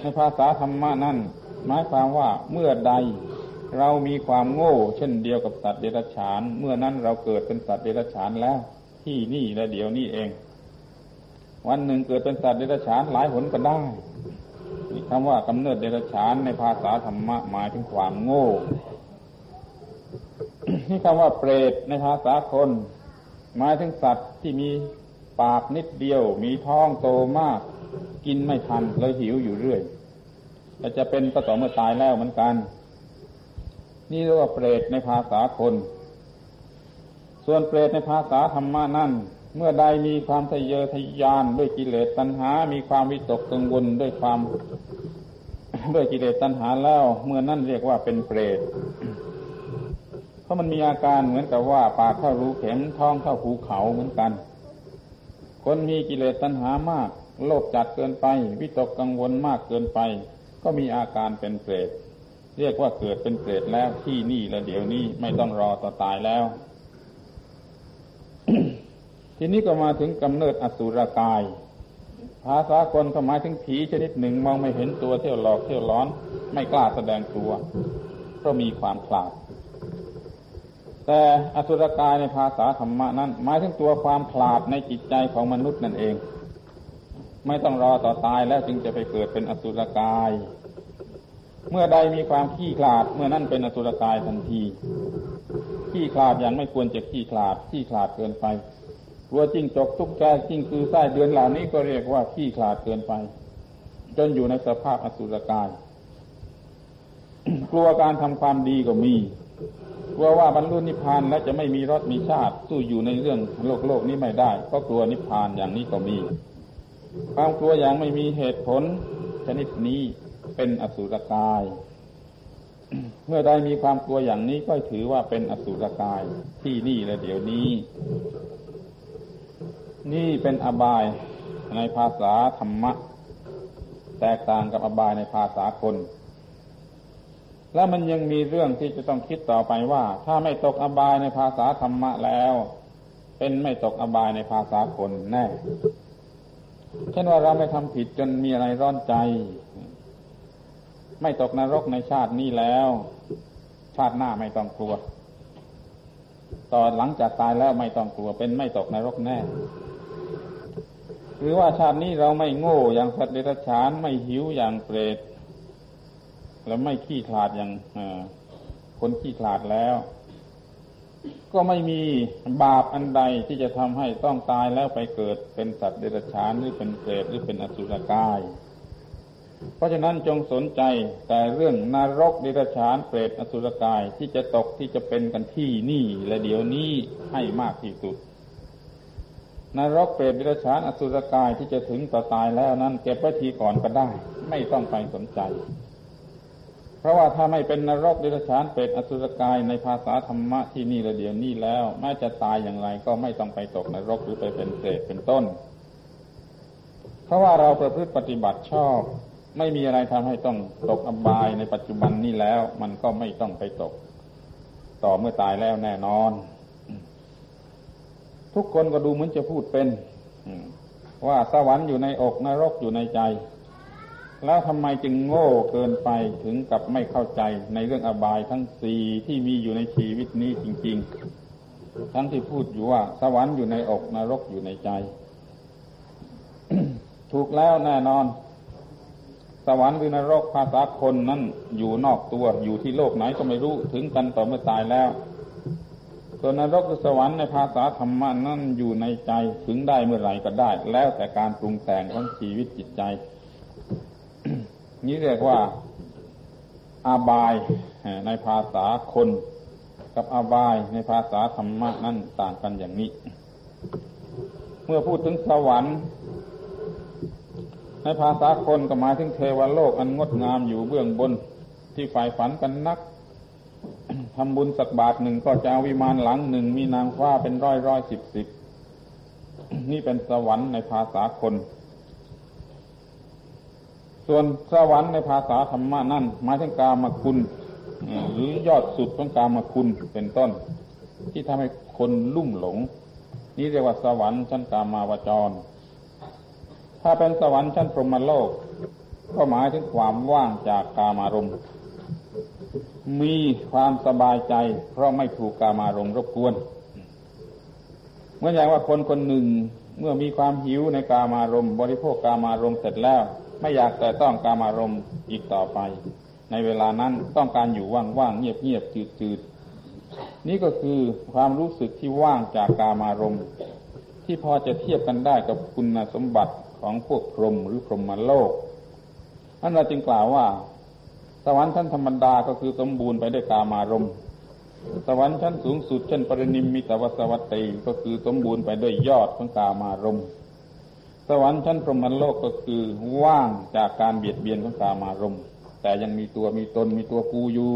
S1: ในภาษาธรรมะนั่นหมายความว่าเมื่อใดเรามีความโง่ เช่นเดียวกับสัตว์เดรัจฉาน เมื่อนั้นเราเกิดเป็นสัตว์เดรัจฉานแล้ว ที่นี่และเดี๋ยวนี้เอง วันหนึ่งเกิดเป็นสัตว์เดรัจฉานหลายหนก็ได้คำว่ากำเนิดเดรัจฉานในภาษาธรรมะหมายถึงความโง่ นี่คำว่าเปรตในภาษาคนหมายถึงสัตว์ที่มีปากนิดเดียว มีท้องโตมาก กินไม่ทันเลยหิวอยู่เรื่อยและจะเป็นก็ต่อเมื่อตายแล้วเหมือนกัน นี่เรียกว่าเปรตในภาษาคน ส่วนเปรตในภาษาธรรมานั่นเมื่อใดมีความทะเยอทะยานด้วยกิเลสตัณหา มีความวิตกกังวลด้วยความด้วยกิเลสตัณหาแล้ว เมื่อนั่นเรียกว่าเป็นเปรต ราะมันมีอาการเหมือนกับว่าปากเข้ารูเข็มท้องเข้าภูเขาเหมือนกัน คนมีกิเลสตัณหามาก โลภจัดเกินไป วิตกกังวลมากเกินไป ก็มีอาการเป็นเปรตเรียกว่าเกิดเป็นเปรตแล้วที่นี่และเดี๋ยวนี้ไม่ต้องรอต่อตายแล้ว ทีนี้ก็มาถึงกำเนิดอสุรกาย ภาษาคนก็หมายถึงผีชนิดหนึ่งมองไม่เห็นตัวเที่ยวหลอกเที่ยวร้อน ไม่กล้าแสดงตัวเพราะมีความขลาด แต่อสุรกายในภาษาธรรมะนั้น หมายถึงตัวความขลาดในจิตใจของมนุษย์นั่นเอง ไม่ต้องรอต่อตายแล้วจึงจะไปเกิดเป็นอสุรกาย เมื่อใดมีความขี้ขลาดเมื่อนั้นเป็นอสุรกายทันทีขี้ขลาดอย่างไม่ควรจะขี้ขลาดขี้ขลาดเกินไปกลัวจิ้งจกทุกแกจิ้งคือไส้เดือนเหล่านี้ก็เรียกว่าขี้ขลาดเกินไป จนอยู่ในสภาพอสุรกาย กลัวการทำความดีก็มี กลัวว่าบรรลุนิพพานแล้วจะไม่มีรสมีชาติสู้อยู่ในเรื่องโลกโลกนี้ไม่ได้เพราะกลัวนิพพานอย่างนี้ก็มี ความกลัวอย่างไม่มีเหตุผล ชนิดนี้เป็นอสุรกาย เมื่อใดมีความกลัวอย่างนี้ก็ถือว่าเป็นอสุรกายที่นี่และเดี๋ยวนี้ นี่เป็นอบายในภาษาธรรมะ แตกต่างกับอบายในภาษาคน และมันยังมีเรื่องที่จะต้องคิดต่อไปว่า ถ้าไม่ตกอบายในภาษาธรรมะแล้ว เป็นไม่ตกอบายในภาษาคนแน่ เช่นว่าเราไม่ทำผิดจนมีอะไรร้อนใจ ไม่ตกนรกในชาตินี้แล้ว ชาติหน้าไม่ต้องกลัวตอนหลังจากตายแล้วไม่ต้องกลัวเป็นไม่ตกนรกแน่ หรือว่าชาตินี้เราไม่โง่อย่างสัตว์เดรัจฉานไม่หิวอย่างเปรต และไม่ขี้ขลาดอย่างคนขี้ขลาดแล้ว ก็ไม่มีบาปอันใดที่จะทำให้ต้องตายแล้วไปเกิดเป็นสัตว์เดรัจฉานหรือเป็นเปรตหรือเป็นอสุรกาย เพราะฉะนั้นจงสนใจแต่เรื่องนรกเดรัจฉานเปรตอสุรกายที่จะตกที่จะเป็นกันที่นี่และเดี๋ยวนี้ให้มากที่สุดนรกเปรตวิรชานอสุรกายที่จะถึงต่อตายแล้วนั้นเก็บไว้ทีก่อนก็ได้ ไม่ต้องไปสนใจ เพราะว่าถ้าไม่เป็นนรกวิรชานเปรตอสุรกายในภาษาธรรมะที่นี่ระเดียวนี้แล้วแม้จะตายอย่างไรก็ไม่ต้องไปตกนรกหรือไปเป็นเปรตเป็นต้น เพราะว่าเราประพฤติปฏิบัติชอบ ไม่มีอะไรทำให้ต้องตกอบายในปัจจุบันนี้แล้ว มันก็ไม่ต้องไปตก ต่อเมื่อตายแล้วแน่นอน ทุกคนก็ดูเหมือนจะพูดเป็นว่าสวรรค์อยู่ในอกนรกอยู่ในใจ แล้วทำไมจึงโง่เกินไปถึงกับไม่เข้าใจในเรื่องอบายทั้งสี่ที่มีอยู่ในชีวิตนี้จริง ๆ ทั้งที่พูดอยู่ว่า สวรรค์อยู่ในอกนรกอยู่ในใจ ถูกแล้วแน่นอน สวรรค์หรือนรกภาษาคนนั้นอยู่นอกตัวอยู่ที่โลกไหนก็ไม่รู้ถึงกันต่อเมื่อตายแล้วส่วนนรกสวรรค์ในภาษาธรรมะนั่นอยู่ในใจถึงได้เมื่อไหร่ก็ได้ แล้วแต่การปรุงแต่งของชีวิตจิตใจ นี้เรียกว่าอาบายในภาษาคน กับอาบายในภาษาธรรมะนั่นต่างกันอย่างนี้ เมื่อพูดถึงสวรรค์ ในภาษาคนก็หมายถึงเทวโลกอันงดงามอยู่เบื้องบนที่ฝ่ายฝันกันนักทำบุญสักบาทหนึ่งก็จะวิมานหลังหนึ่งมีนางฟ้าเป็นร้อยร้อยสิบสิบนี่เป็นสวรรค์ในภาษาคน ส่วนสวรรค์ในภาษาธรรมะนั่นหมายถึงกามคุณหรือยอดสุดของกามคุณเป็นต้น ที่ทำให้คนลุ่มหลง นี่เรียกว่าสวรรค์ชั้นกามาวจร ถ้าเป็นสวรรค์ชั้นพรหมโลก ก็หมายถึงความว่างจากกามารมณ์มีความสบายใจ เพราะไม่ถูกกามารมรบกวนเมื่ออย่างว่าคนคนหนึ่งเมื่อมีความหิวในกามารมบริโภคกามารมเสร็จแล้ว ไม่อยากแต่ต้องกามารมณ์อีกต่อไป ในเวลานั้นต้องการอยู่ว่างๆเงียบๆจืดๆนี่ก็คือความรู้สึกที่ว่างจากการมารมที่พอจะเทียบกันได้กับคุณสมบัติของพวกพรหมหรือพรหมโลกนั่นเราจึงกล่าวว่า สวรรค์ชั้นธรรมดาก็คือสมบูรณ์ไปด้วยกามารมณ์สวรรค์ชั้นสูงสุดเช่นปรินิมมิตวสวัตติก็คือสมบูรณ์ไปด้วยยอดของกามารมณ์ สวรรค์ชั้นพรหมโลกก็คือว่างจากการเบียดเบียนของกามารมณ์แต่ยังมีตัวมีตนมีตัวกูอยู่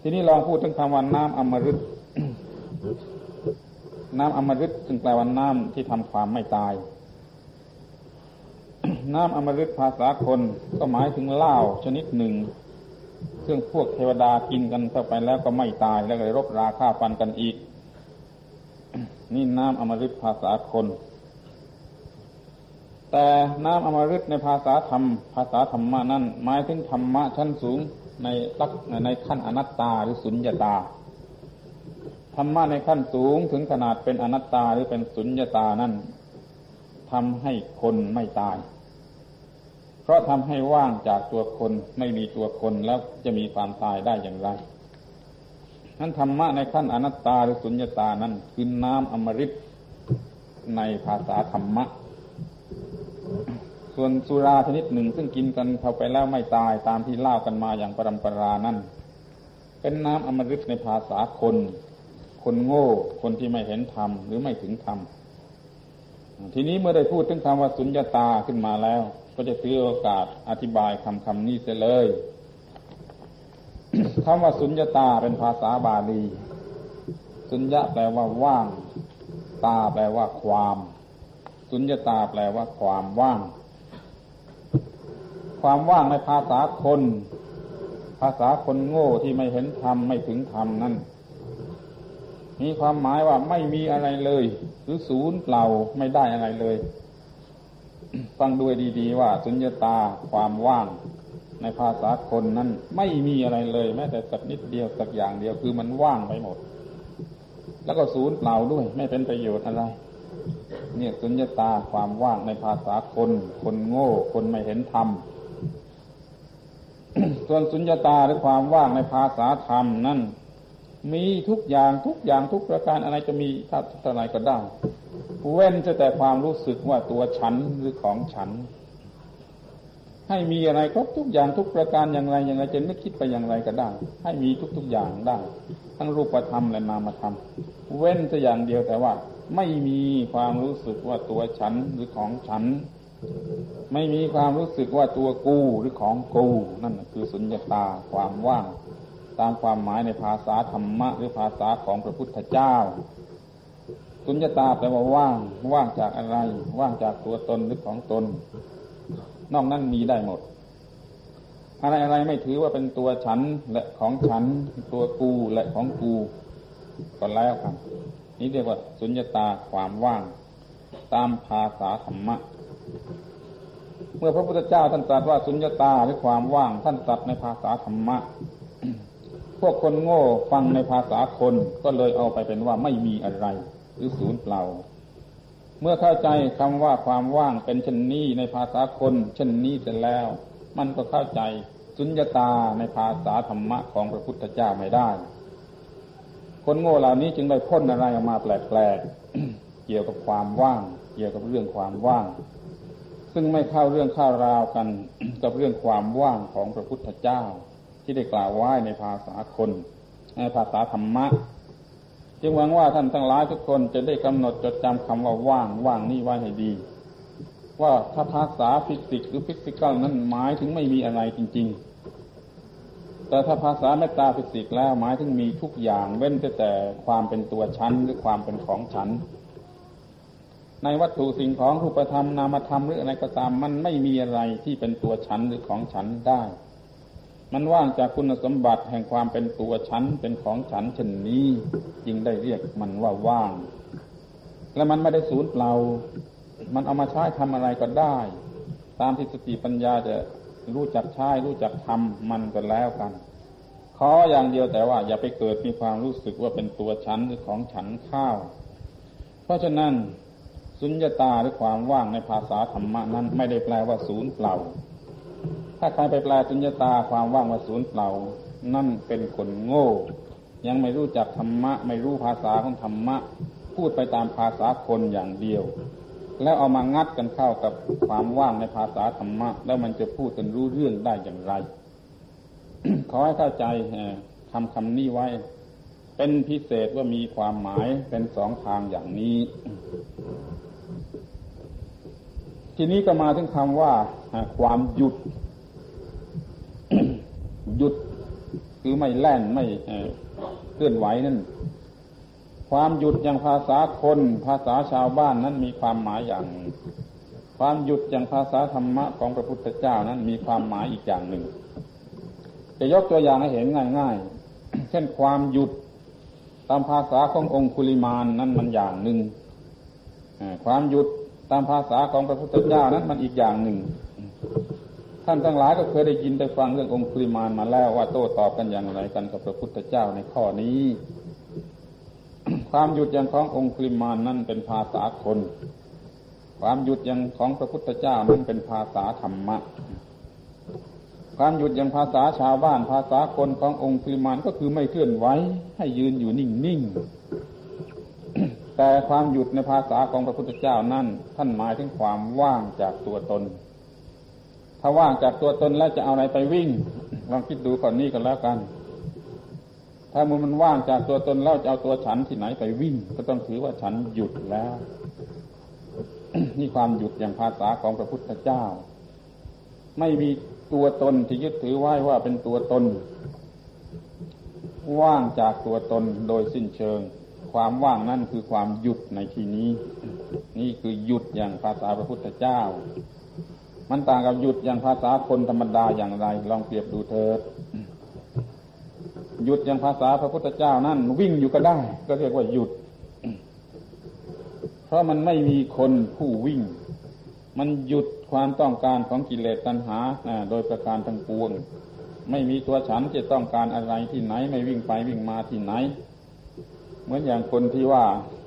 S1: ทีนี้ลองพูดถึงคำว่าน้ำอมฤตน้ำอมฤตจึงแปลว่าน้ำที่ทำความไม่ตาย น้ำอมฤตภาษาคนก็หมายถึงเหล้าชนิดหนึ่ง ซึ่งพวกเทวดากินกันเข้าไปแล้วก็ไม่ตายแล้วเลยรบราฆ่าฟันกันอีก นี่น้ำอมฤตภาษาคน แต่น้ำอมฤตในภาษาธรรม ภาษาธรรมะนั้นหมายถึงธรรมะชั้นสูงในลักในขั้นอนัตตาหรือสุญญตาธรรมะในขั้นสูงถึงขนาดเป็นอนัตตาหรือเป็นสุญญตานั้นทำให้คนไม่ตาย เพราะทำให้ว่างจากตัวคนไม่มีตัวคนแล้วจะมีความตายได้อย่างไร นั้นธรรมะในขั้นอนัตตาหรือสุญญตานั้นคือน้ำอมฤตในภาษาธรรมะ ส่วนสุราชนิดหนึ่งซึ่งกินกันเข้าไปแล้วไม่ตายตามที่เล่ากันมาอย่างปรำปรานั้นเป็นน้ำอมฤตในภาษาคน คนโง่ คนที่ไม่เห็นธรรมหรือไม่ถึงธรรมทีนี้เมื่อได้พูดถึงคำว่าสุญญตาขึ้นมาแล้ว ก็จะถือโอกาสอธิบายคำคำนี้เสียเลย คำว่าสุญญตาเป็นภาษาบาลี สุญญะแปลว่าว่าง ตาแปลว่าความ สุญญตาแปลว่าความว่าง ความว่างในภาษาคน ภาษาคนโง่ที่ไม่เห็นธรรมไม่ถึงธรรมนั่นมีความหมายว่าไม่มีอะไรเลยหรือศูนย์เปล่าไม่ได้อะไรเลย ฟังด้วยดี ๆ ว่า สุญญตาความว่าง ในภาษาคนนั้นไม่มีอะไรเลย แม้แต่สักนิดเดียวสักอย่างเดียวคือมันว่างไปหมด แล้วก็ศูนย์เปล่าด้วย ไม่เป็นประโยชน์อะไร เนี่ยสุญญตาความว่างในภาษาคน คนโง่ คนไม่เห็นธรรมส่วนสุญญตาหรือความว่างในภาษาธรรมนั่นมีทุกอย่างทุกอย่างทุกประการอะไรจะมีถ้าเท่าไรก็ได้เว้นแต่ความรู้สึกว่าตัวฉันหรือของฉัน ให้มีอะไรครบทุกอย่างทุกประการอย่างไรอย่างไรจะนึกคิดไปอย่างไรก็ได้ ให้มีทุกๆอย่างได้ ทั้งรูปธรรมและนามธรรม เว้นแต่อย่างเดียวแต่ว่า ไม่มีความรู้สึกว่าตัวฉันหรือของฉัน ไม่มีความรู้สึกว่าตัวกูหรือของกู นั่นคือสุญญตาความว่าง ตามความหมายในภาษาธรรมะหรือภาษาของพระพุทธเจ้าสุญญตาแปลว่าว่าง ว่างจากอะไร ว่างจากตัวตนหรือของตน นอกนั้นมีได้หมด อะไรอะไรไม่ถือว่าเป็นตัวฉันและของฉัน ตัวกูและของกูก็แล้วกันนี่เรียกว่าสุญญตาความว่าง ตามภาษาธรรมะ เมื่อพระพุทธเจ้าท่านตรัสว่าสุญญตาหรือความว่าง ท่านตรัสในภาษาธรรมะ พวกคนโง่ฟังในภาษาคนก็เลยเอาไปเป็นว่าไม่มีอะไร หรือศูนย์เปล่า เมื่อเข้าใจคำว่าความว่างเป็นเช่นนี้ในภาษาคนเช่นนี้เสร็จแล้ว มันก็เข้าใจสุญญตาในภาษาธรรมะของพระพุทธเจ้าไม่ได้ คนโง่เหล่านี้จึงได้พ้นอะไรออกมาแปลกๆเกี่ยวกับความว่าง เกี่ยวกับเรื่องความว่าง ซึ่งไม่เข้าเรื่องข้าวราวกันกับเรื่องความว่างของพระพุทธเจ้า ที่ได้กล่าวไว้ในภาษาคนในภาษาธรรมะ จึงหวังว่าท่านทั้งหลายทุกคนจะได้กำหนดจดจำคำว่าว่างว่างนี่ไว้ให้ดี ว่าถ้าภาษาฟิสิกส์หรือฟิสิกส์นั้นหมายถึงไม่มีอะไรจริง ๆ แต่ถ้าภาษา metaphysics แล้วหมายถึงมีทุกอย่างเว้นแต่แต่ความเป็นตัวฉันหรือความเป็นของฉัน ในวัตถุสิ่งของรูปธรรมนามธรรมหรืออะไรก็ตามมันไม่มีอะไรที่เป็นตัวฉันหรือของฉันได้ มันว่างจากคุณสมบัติแห่งความเป็นตัวฉันเป็นของฉันเช่นนี้จึงได้เรียกมันว่าว่าง และมันไม่ได้สูญเปล่า มันเอามาใช้ทำอะไรก็ได้ ตามที่สติปัญญาจะรู้จักใช้รู้จักทำมันก็แล้วกันขออย่างเดียวแต่ว่าอย่าไปเกิดมีความรู้สึกว่าเป็นตัวฉันหรือของฉันข้าว เพราะฉะนั้น สุญญตาหรือความว่างในภาษาธรรมะนั้นไม่ได้แปลว่าศูนย์เปล่า ถ้าใครไปแปลสุญญตาความว่างว่าศูนย์เปล่า นั่นเป็นคนโง่ ยังไม่รู้จักธรรมะ ไม่รู้ภาษาของธรรมะ พูดไปตามภาษาคนอย่างเดียว แล้วเอามางัดกันเข้ากับความว่างในภาษาธรรมะ แล้วมันจะพูดกันรู้เรื่องได้อย่างไร ขอให้เข้าใจคำคำนี้ไว้ เป็นพิเศษว่ามีความหมายเป็นสองทางอย่างนี้ทีนี้ก็มาถึงคำว่าความหยุด หยุดคือไม่แล่นไม่เคลื่อนไหวนั่นความหยุดอย่างภาษาคน ภาษาชาวบ้านนั้นมีความหมายอย่าง ความหยุดอย่างภาษาธรรมะของพระพุทธเจ้านั้นมีความหมายอีกอย่างหนึ่ง จะยกตัวอย่างให้เห็นง่าย ๆ เช่นความหยุดตามภาษาขององคุลิมานนั่นมันอย่างหนึ่งความหยุดตามภาษาของพระพุทธเจ้านั้นมันอีกอย่างหนึ่ง ท่านทั้งหลายก็เคยได้ยินได้ฟังเรื่ององคุลิมานมาแล้วว่าโต้ตอบกันอย่างไรกันกับพระพุทธเจ้าในข้อนี้ ความหยุดย่างขององคุลิมานนั่นเป็นภาษาคน ความหยุดย่างของพระพุทธเจ้านั้นเป็นภาษาธรรมะ ความหยุดย่างภาษาชาวบ้านภาษาคนขององค์คุลิมานก็คือไม่เคลื่อนไหวให้ยืนอยู่นิ่งๆแต่ความหยุดในภาษาของพระพุทธเจ้านั่นท่านหมายถึงความว่างจากตัวตน ถ้าว่างจากตัวตนแล้วจะเอาอะไรไปวิ่งลองคิดดูก่อนนี้กันแล้วกัน ถ้ามือมันว่างจากตัวตนแล้วจะเอาตัวฉันที่ไหนไปวิ่ง ก็ต้องถือว่าฉันหยุดแล้ว นี่ความหยุดอย่างภาษาของพระพุทธเจ้า ไม่มีตัวตนที่ยึดถือไว้ว่าเป็นตัวตน ว่างจากตัวตนโดยสิ้นเชิง ความว่างนั่นคือความหยุดในที่นี้ นี่คือหยุดอย่างภาษาพระพุทธเจ้า มันต่างกับหยุดอย่างภาษาคนธรรมดาอย่างไร ลองเปรียบดูเถิดหยุดอย่างภาษาพระพุทธเจ้านั่นวิ่งอยู่ก็ได้ ก็เรียกว่าหยุด เพราะมันไม่มีคนผู้วิ่ง มันหยุดความต้องการของกิเลสตัณหาโดยประการทั้งปวง ไม่มีตัวฉันจะต้องการอะไรที่ไหน ไม่วิ่งไปวิ่งมาที่ไหน เหมือนอย่างคนที่ว่า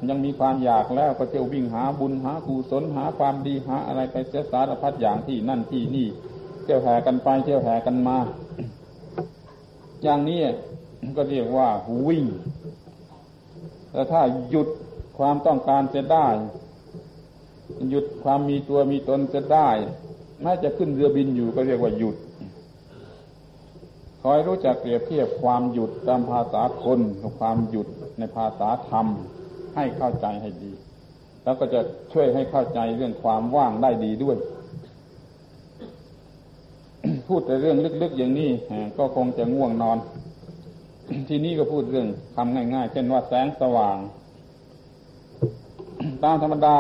S1: ยังมีความอยากแล้วก็เที่ยววิ่งหาบุญหากุศลหาความดีหาอะไรไปเสียสารพัดอย่างที่นั่นที่นี่เที่ยวแห่กันไปเที่ยวแห่กันมา อย่างนี้ก็เรียกว่าวิ่ง แต่ถ้าหยุดความต้องการจะได้ หยุดความมีตัวมีตนจะได้แม้จะขึ้นเรือบินอยู่ก็เรียกว่าหยุด คอยรู้จักเปรียบเทียบความหยุดตามภาษาคนกับความหยุดในภาษาธรรม ให้เข้าใจให้ดี แล้วก็จะช่วยให้เข้าใจเรื่องความว่างได้ดีด้วย พูดแต่เรื่องลึกๆอย่างนี้ก็คงจะง่วงนอน ที่นี่ก็พูดเรื่องคำง่าย ๆ เช่นว่าแสงสว่าง ตามธรรมดา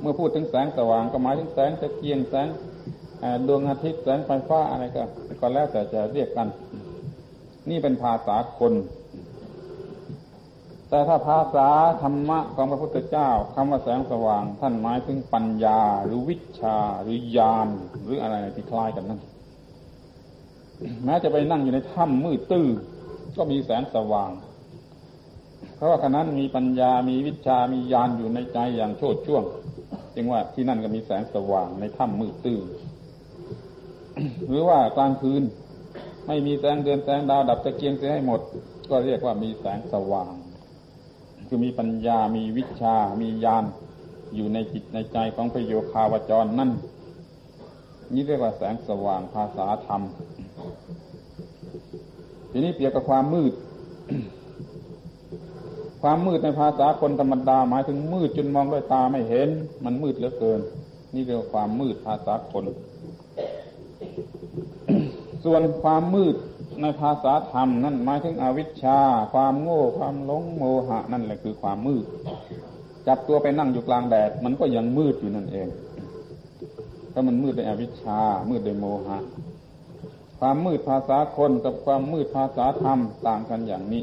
S1: เมื่อพูดถึงแสงสว่างก็หมายถึงแสงตะเกียงแสงดวงอาทิตย์แสงไฟฟ้าอะไรก็ ก็แล้วแต่จะเรียกกัน นี่เป็นภาษาคน แต่ถ้าภาษาธรรมะของพระพุทธเจ้าคำว่าแสงสว่าง ท่านหมายถึงปัญญา หรือวิชา หรือญาณหรืออะไรที่คล้ายกันนั่นแม้จะไปนั่งอยู่ในถ้ำมืดตื้อก็มีแสงสว่าง เพราะว่าขณะนั้นมีปัญญามีวิชามีญาณอยู่ในใจอย่างโชดช่วง จึงว่าที่นั่นก็มีแสงสว่างในถ้ำมืดตื้อหรือว่ากลางคืน ไม่มีแสงเดือนแสงดาวดับตะเกียงเสียให้หมด ก็เรียกว่ามีแสงสว่าง คือมีปัญญามีวิชา มีญาณอยู่ในจิตในใจของพระโยคาวจรนั่น นี่เรียกว่าแสงสว่างภาษาธรรม ทีนี้เปรียบกับความมืด ความมืดในภาษาคนธรรมดาหมายถึงมืดจนมองด้วยตาไม่เห็น มันมืดเหลือเกิน นี่เรียกว่าความมืดภาษาคน ส่วนความมืด ในภาษาธรรมนั่นหมายถึงอวิชชา ความโง่ความหลงโมหะนั่นแหละคือความมืด จับตัวไปนั่งอยู่กลางแดด มันก็ยังมืดอยู่นั่นเอง ถ้ามันมืดด้วยอวิชชา มืดด้วยโมหะ ความมืดภาษาคนกับความมืดภาษาธรรมต่างกันอย่างนี้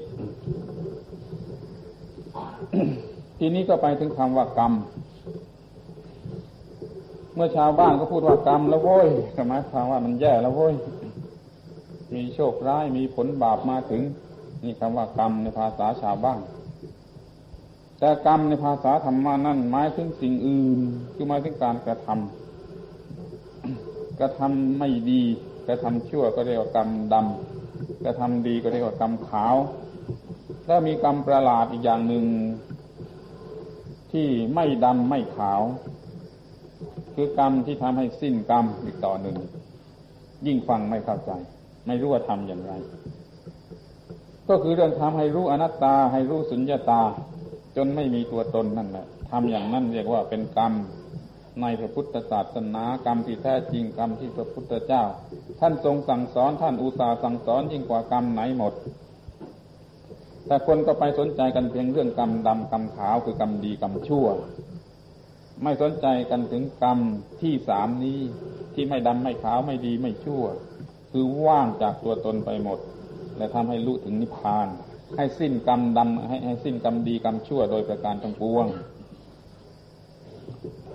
S1: ทีนี้ก็ไปถึงคำว่ากรรมเมื่อชาวบ้านก็พูดว่ากรรมแล้วโว้ยก็หมายความว่ามันแย่แล้วโว้ย มีโชคร้ายมีผลบาปมาถึง นี่คำว่ากรรมในภาษาชาวบ้านแต่กรรมในภาษาธรรมานั่นหมายถึงสิ่งอื่น คือหมายถึงการกระทำกระทำไม่ดีกระทำชั่วก็เรียกว่ากรรมดำกระทำดีก็เรียกว่ากรรมขาวแล้วมีกรรมประหลาดอีกอย่างหนึ่ง ที่ไม่ดำไม่ขาว คือกรรมที่ทำให้สิ้นกรรมอีกต่อหนึ่ง ยิ่งฟังไม่เข้าใจ ไม่รู้ว่าทำอย่างไร ก็คือเรื่องทำให้รู้อนัตตา ให้รู้สุญญาตา จนไม่มีตัวตนนั่นแหละทำอย่างนั้นเรียกว่าเป็นกรรมในพระพุทธศาสนากรรมที่แท้จริงกรรมที่พระพุทธเจ้า ท่านทรงสั่งสอนท่านอุตสาห์สั่งสอนยิ่งกว่ากรรมไหนหมด แต่คนก็ไปสนใจกันเพียงเรื่องกรรมดำกรรมขาวคือกรรมดีกรรมชั่ว ไม่สนใจกันถึงกรรมที่สามนี้ที่ไม่ดำไม่ขาวไม่ดีไม่ชั่ว คือว่างจากตัวตนไปหมด และทำให้รู้ถึงนิพพาน ให้สิ้นกรรมดำให้ให้สิ้นกรรมดีกรรมชั่วโดยประการทั้งปวง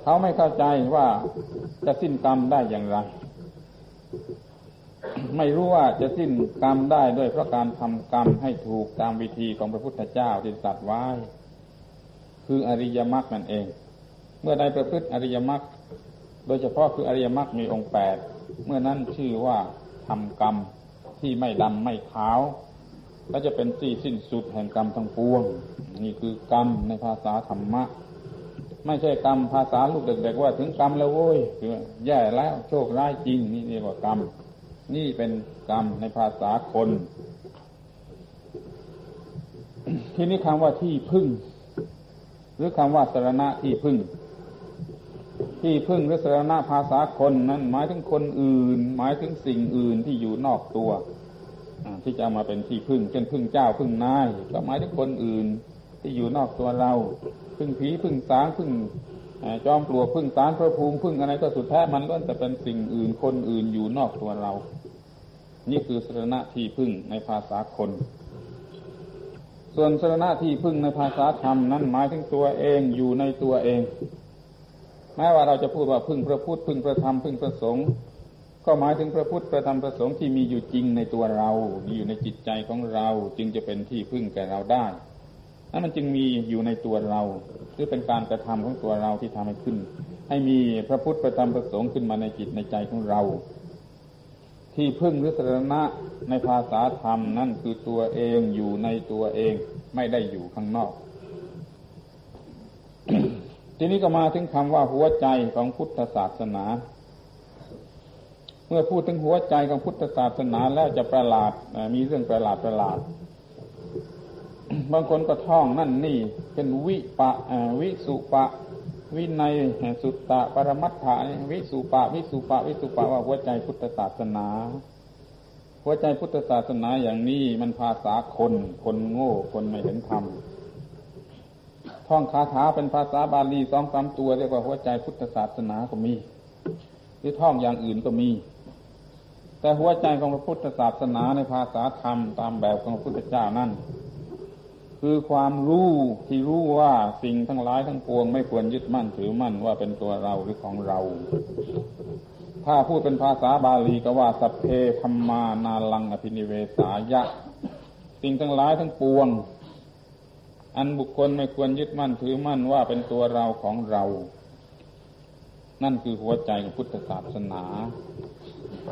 S1: เขาไม่เข้าใจว่าจะสิ้นกรรมได้อย่างไร ไม่รู้ว่าจะสิ้นกรรมได้ด้วยเพราะการทำกรรมให้ถูกตามวิธีของพระพุทธเจ้าที่สัตว์ไว้ คืออริยมรรคนั่นเอง เมื่อใดประพฤติอริยมรรคโดยเฉพาะคืออริยมรรคมีองค์แปดเมื่อนั้นชื่อว่า ทำกรรมที่ไม่ดำไม่ขาว และจะเป็นที่สิ้นสุดแห่งกรรมทั้งปวง นี่คือกรรมในภาษาธรรมะ ไม่ใช่กรรมภาษาลูกเด็กๆว่าถึงกรรมแล้วโว้ยคือแย่แล้วโชคร้ายจริง นี่เรียกว่ากรรม นี่เป็นกรรมในภาษาคน ทีนี้คำว่าที่พึ่ง หรือคำว่าสรณะที่พึ่ง ที่พึ่งหรือสรณะภาษาคนนั้นหมายถึงคนอื่น หมายถึงสิ่งอื่นที่อยู่นอกตัวที่จะมาเป็นที่พึ่งเช่นพึ่งเจ้าพึ่งนายก็หมายถึงคนอื่นที่อยู่นอกตัวเรา พึ่งผีพึ่งสางพึ่งจอมปลวกพึ่งสารพระภูมิพึ่งอะไรก็สุดแท้มันล้วนแต่เป็นสิ่งอื่นคนอื่นอยู่นอกตัวเรา นี่คือสรณะที่พึ่งในภาษาคน ส่วนสรณะที่พึ่งในภาษาธรรมนั้นหมายถึงตัวเองอยู่ในตัวเอง แม้ว่าเราจะพูดว่าพึ่งพระพุทธพึ่งพระธรรมพึ่งพระสงฆ์ก็หมายถึงพระพุทธประธรรมประสงค์ที่มีอยู่จริงในตัวเรามีอยู่ในจิตใจของเราจึงจะเป็นที่พึ่งแก่เราได้นั่นมันจึงมีอยู่ในตัวเราหรือเป็นการกระทำของตัวเราที่ทำให้ขึ้น ให้มีพระพุทธประธรรมประสงค์ขึ้นมาในจิตในใจของเรา ที่พึ่งหรือสรณะในภาษาธรรมนั่นคือตัวเองอยู่ในตัวเองไม่ได้อยู่ข้างนอก ทีนี้ก็มาถึงคำว่าหัวใจของพุทธศาสนา เมื่อพูดถึงหัวใจของพุทธศาสนาแล้วจะประหลาดมีเรื่องประหลาดประหลาด บางคนก็ท่องนั่นนี่เป็นวิปะวิสุปะ วินัยสุตตะปรมัตถะวิสุปะ วิสุปะ วิสุปะว่าหัวใจพุทธศาสนา หัวใจพุทธศาสนาอย่างนี้มันภาษาคนคนโง่คนไม่เห็นธรรม ท่องคาถาเป็นภาษาบาลีสองสามตัวเรียกว่าหัวใจพุทธศาสนาก็มี หรือท่องอย่างอื่นก็มี แต่หัวใจของพระพุทธศาสนาในภาษาธรรมตามแบบของพระพุทธเจ้านั่นคือความรู้ที่รู้ว่าสิ่งทั้งหลายทั้งปวงไม่ควรยึดมั่นถือมั่นว่าเป็นตัวเราหรือของเรา ถ้าพูดเป็นภาษาบาลีก็ว่าสัพเพธรรมานาลังอภินิเวสายะ สิ่งทั้งหลายทั้งปวง อันบุคคลไม่ควรยึดมั่นถือมั่นว่าเป็นตัวเราของเรา นั่นคือหัวใจของพุทธศาสนา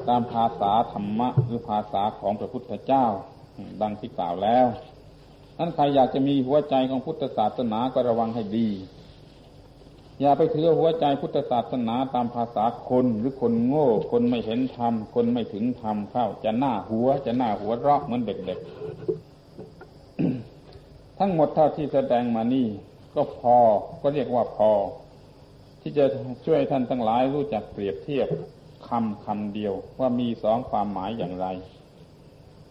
S1: ตามภาษาธรรมะหรือภาษาของพระพุทธเจ้า ดังที่กล่าวแล้วนั้นใครอยากจะมีหัวใจของพุทธศาสนาก็ระวังให้ดี อย่าไปถือหัวใจพุทธศาสนาตามภาษาคนหรือคนโง่ คนไม่เห็นธรรม คนไม่ถึงธรรมเข้าจะหน้าหัวจะหน้าหัวเราะเหมือนเด็กๆ ทั้งหมดเท่าที่แสดงมานี่ ก็พอก็เรียกว่าพอ ที่จะช่วยท่านทั้งหลายรู้จักเปรียบเทียบคำคำเดียวว่ามีสองความหมายอย่างไร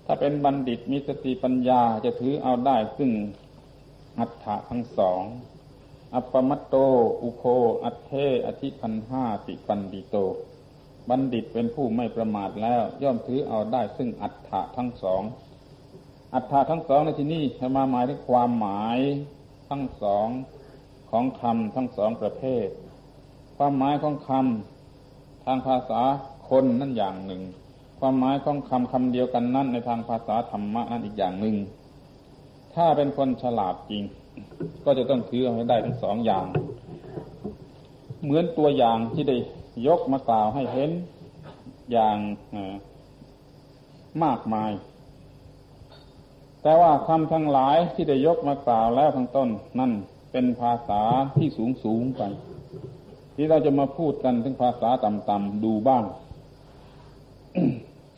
S1: ถ้าเป็นบัณฑิตมีสติปัญญาจะถือเอาได้ซึ่งอัฏฐะทั้งสอง อัปปมัตโต อุโค อัตเทอธิพันห้าติปันดิโต บัณฑิตเป็นผู้ไม่ประมาทแล้ว ย่อมถือเอาได้ซึ่งอัฏฐะทั้งสอง อัฏฐะทั้งสองในที่นี้มาหมายถึงความหมายทั้งสองของคำทั้งสองประเภท ความหมายของคำทางภาษาคนนั่นอย่างหนึ่ง ความหมายของคำคำเดียวกันนั่นในทางภาษาธรรมะนั่นอีกอย่างหนึ่ง ถ้าเป็นคนฉลาดจริง ก็จะต้องถือให้ได้ทั้งสองอย่าง เหมือนตัวอย่างที่ได้ยกมากล่าวให้เห็นอย่างมากมาย แต่ว่าคำทั้งหลายที่ได้ยกมากล่าวแล้วข้างต้น นั่นเป็นภาษาที่สูงสูงไป ที่เราจะมาพูดกันถึงภาษาต่ำๆดูบ้าง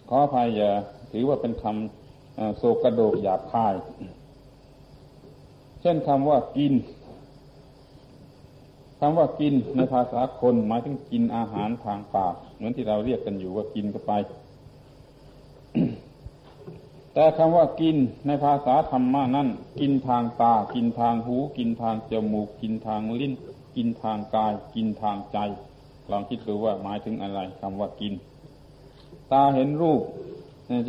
S1: ขออภัยอย่าถือว่าเป็นคำโศกกระโดกหยาบคาย เช่นคำว่ากินคำว่ากินในภาษาคนหมายถึงกินอาหารทางปากเหมือนที่เราเรียกกันอยู่ว่ากินก็ไป แต่คำว่ากินในภาษาธรรมะนั่นกินทางตา กินทางหู กินทางจมูก กินทางลิ้น กินทางกาย กินทางใจ ลองคิดดูว่าหมายถึงอะไรคำว่ากิน ตาเห็นรูป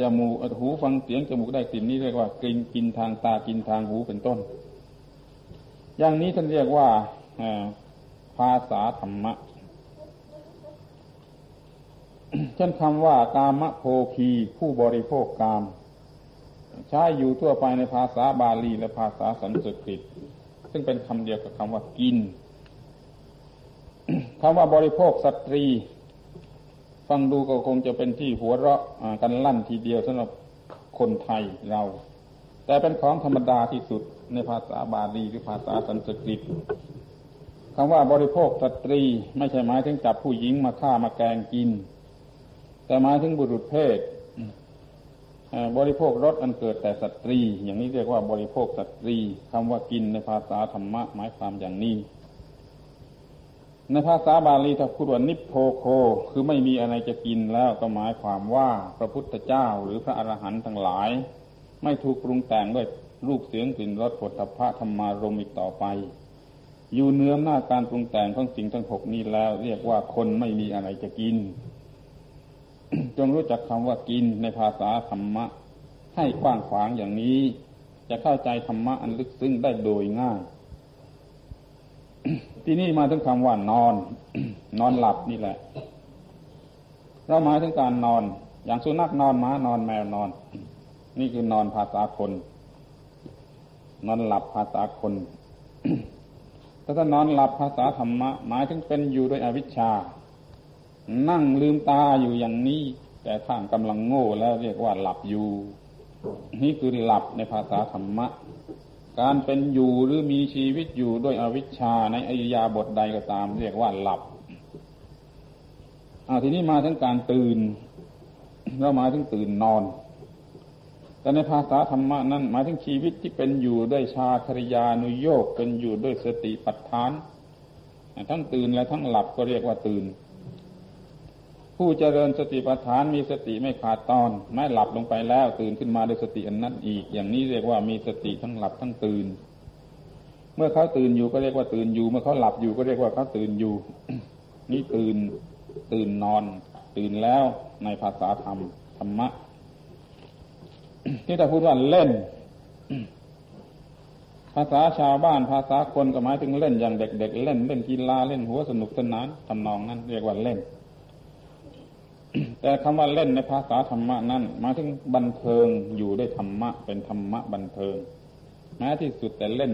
S1: จมูกหูฟังเสียงจมูกได้กลิ่นนี้เรียกว่า กินกินทางตากินทางหูเป็นต้น อย่างนี้ท่านเรียกว่าภาษาธรรมะเช่นคำว่ากามโภคีผู้บริโภคกาม ใช้อยู่ทั่วไปในภาษาบาลีและภาษาสันสกฤต ซึ่งเป็นคำเดียวกับคำว่ากินคำว่าบริโภคสตรี ฟังดูก็คงจะเป็นที่หัวเราะกันลั่นทีเดียวสำหรับคนไทยเรา แต่เป็นของธรรมดาที่สุดในภาษาบาลีหรือภาษาสันสกฤตคำว่าบริโภคสตรี ไม่ใช่หมายถึงจับผู้หญิงมาฆ่ามาแกงกิน แต่หมายถึงบุรุษเพศ บริโภครสอันเกิดแต่สตรี อย่างนี้เรียกว่าบริโภคสตรีคำว่ากินในภาษาธรรมะหมายความอย่างนี้ ในภาษาบาลีถ้าพูดว่านิพโพโค คือไม่มีอะไรจะกินแล้วก็หมายความว่าพระพุทธเจ้าหรือพระอรหันต์ทั้งหลาย ไม่ถูกปรุงแต่งด้วยรูปเสียงกลิ่นรสผลพระธรรมารมอีกต่อไป อยู่เนื้อหน้าการปรุงแต่งของสิ่งทั้งหกนี้แล้ว เรียกว่าคนไม่มีอะไรจะกิน จงรู้จักคำว่ากินในภาษาธรรมะ ให้กว้างขวางอย่างนี้ จะเข้าใจธรรมะอันลึกซึ้งได้โดยง่าย ที่นี่มาถึงคำว่านอน นอนหลับนี่แหละ เราหมายถึงการนอน อย่างสุนัขนอนม้านอนแมวนอน นี่คือนอนภาษาคน นอนหลับภาษาคนถ้าถ้านอนหลับภาษาธรรมะ หมายถึงเป็นอยู่โดยอวิชชา นั่งลืมตาอยู่อย่างนี้ แต่ท่านกำลังโง่แล้วเรียกว่าหลับอยู่ นี่คือหลับในภาษาธรรมะ การเป็นอยู่หรือมีชีวิตอยู่ด้วยอวิชชาในอริยาบทใดก็ตาม เรียกว่าหลับอาทีนี้มาถึงการตื่นเราหมายถึงตื่นนอน แต่ในภาษาธรรมะนั้นหมายถึงชีวิตที่เป็นอยู่ด้วยชาคริยานุโยกเป็นอยู่ด้วยสติปัฏฐาน ทั้งตื่นและทั้งหลับก็เรียกว่าตื่น ผู้เจริญสติปัฏฐานมีสติไม่ขาดตอนไม่หลับลงไปแล้วตื่นขึ้นมาด้วยสติอันนั้นอีก อย่างนี้เรียกว่ามีสติทั้งหลับทั้งตื่น เมื่อเขาตื่นอยู่ก็เรียกว่าตื่นอยู่ เมื่อเขาหลับอยู่ก็เรียกว่าเขาตื่นอยู่ นี่ตื่น ตื่นนอน ตื่นแล้วในภาษาธรรมธรรมะที่ถ้าพูดว่าเล่น ภาษาชาวบ้านภาษาคนก็หมายถึงเล่นอย่างเด็ก ๆ เล่นเล่นกีฬาเล่นหัวสนุกสนานทำนองนั้น เรียกว่าเล่น แต่คำว่าเล่นในภาษาธรรมะนั้นหมายถึงบันเทิงอยู่ด้วยธรรมะ เป็นธรรมะบันเทิงแม้ที่สุดแต่เล่น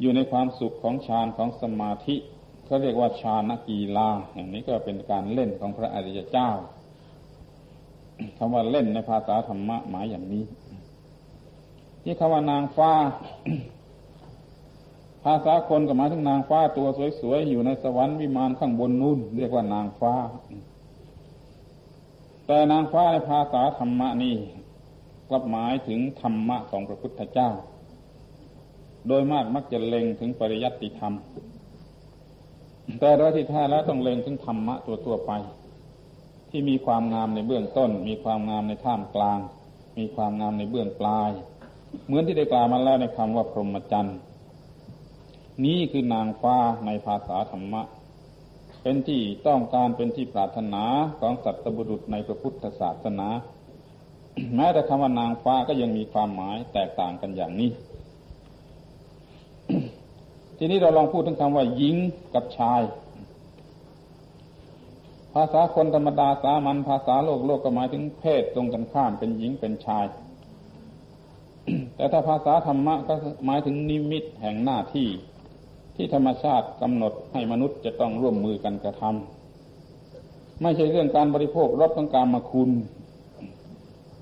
S1: อยู่ในความสุขของฌานของสมาธิเขาเรียกว่าฌานกีฬาอย่างนี้ก็เป็นการเล่นของพระอริยเจ้าคำว่าเล่นในภาษาธรรมะหมายอย่างนี้ ที่คำว่านางฟ้า ภาษาคนก็หมายถึงนางฟ้าตัวสวยๆอยู่ในสวรรค์วิมานข้างบนนู่นเรียกว่านางฟ้า แต่นางฟ้าในภาษาธรรมะนี่กลับหมายถึงธรรมะของพระพุทธเจ้า โดยมากมักจะเล็งถึงปริยัติธรรม แต่โดยที่แท้แล้วต้องเล็งถึงธรรมะตัวตัวไป ที่มีความงามในเบื้องต้น มีความงามในท่ามกลาง มีความงามในเบื้องปลาย เหมือนที่ได้กล่าวมาแล้วในคำว่าพรหมจรรย์ นี้คือนางฟ้าในภาษาธรรมะ เป็นที่ต้องการเป็นที่ปรารถนาของสัตบุรุษในพระพุทธศาสนา แม้แต่คำว่านางฟ้าก็ยังมีความหมายแตกต่างกันอย่างนี้ ทีนี้เราลองพูดถึงคำว่าหญิงกับชาย ภาษาคนธรรมดาสามัญภาษาโลกโลกก็หมายถึงเพศตรงกันข้ามเป็นหญิงเป็นชาย แต่ถ้าภาษาธรรมะก็หมายถึงนิมิตแห่งหน้าที่ ที่ธรรมชาติกำหนดให้มนุษย์จะต้องร่วมมือกันกระทำไม่ใช่เรื่องการบริโภครสของการมาคุณ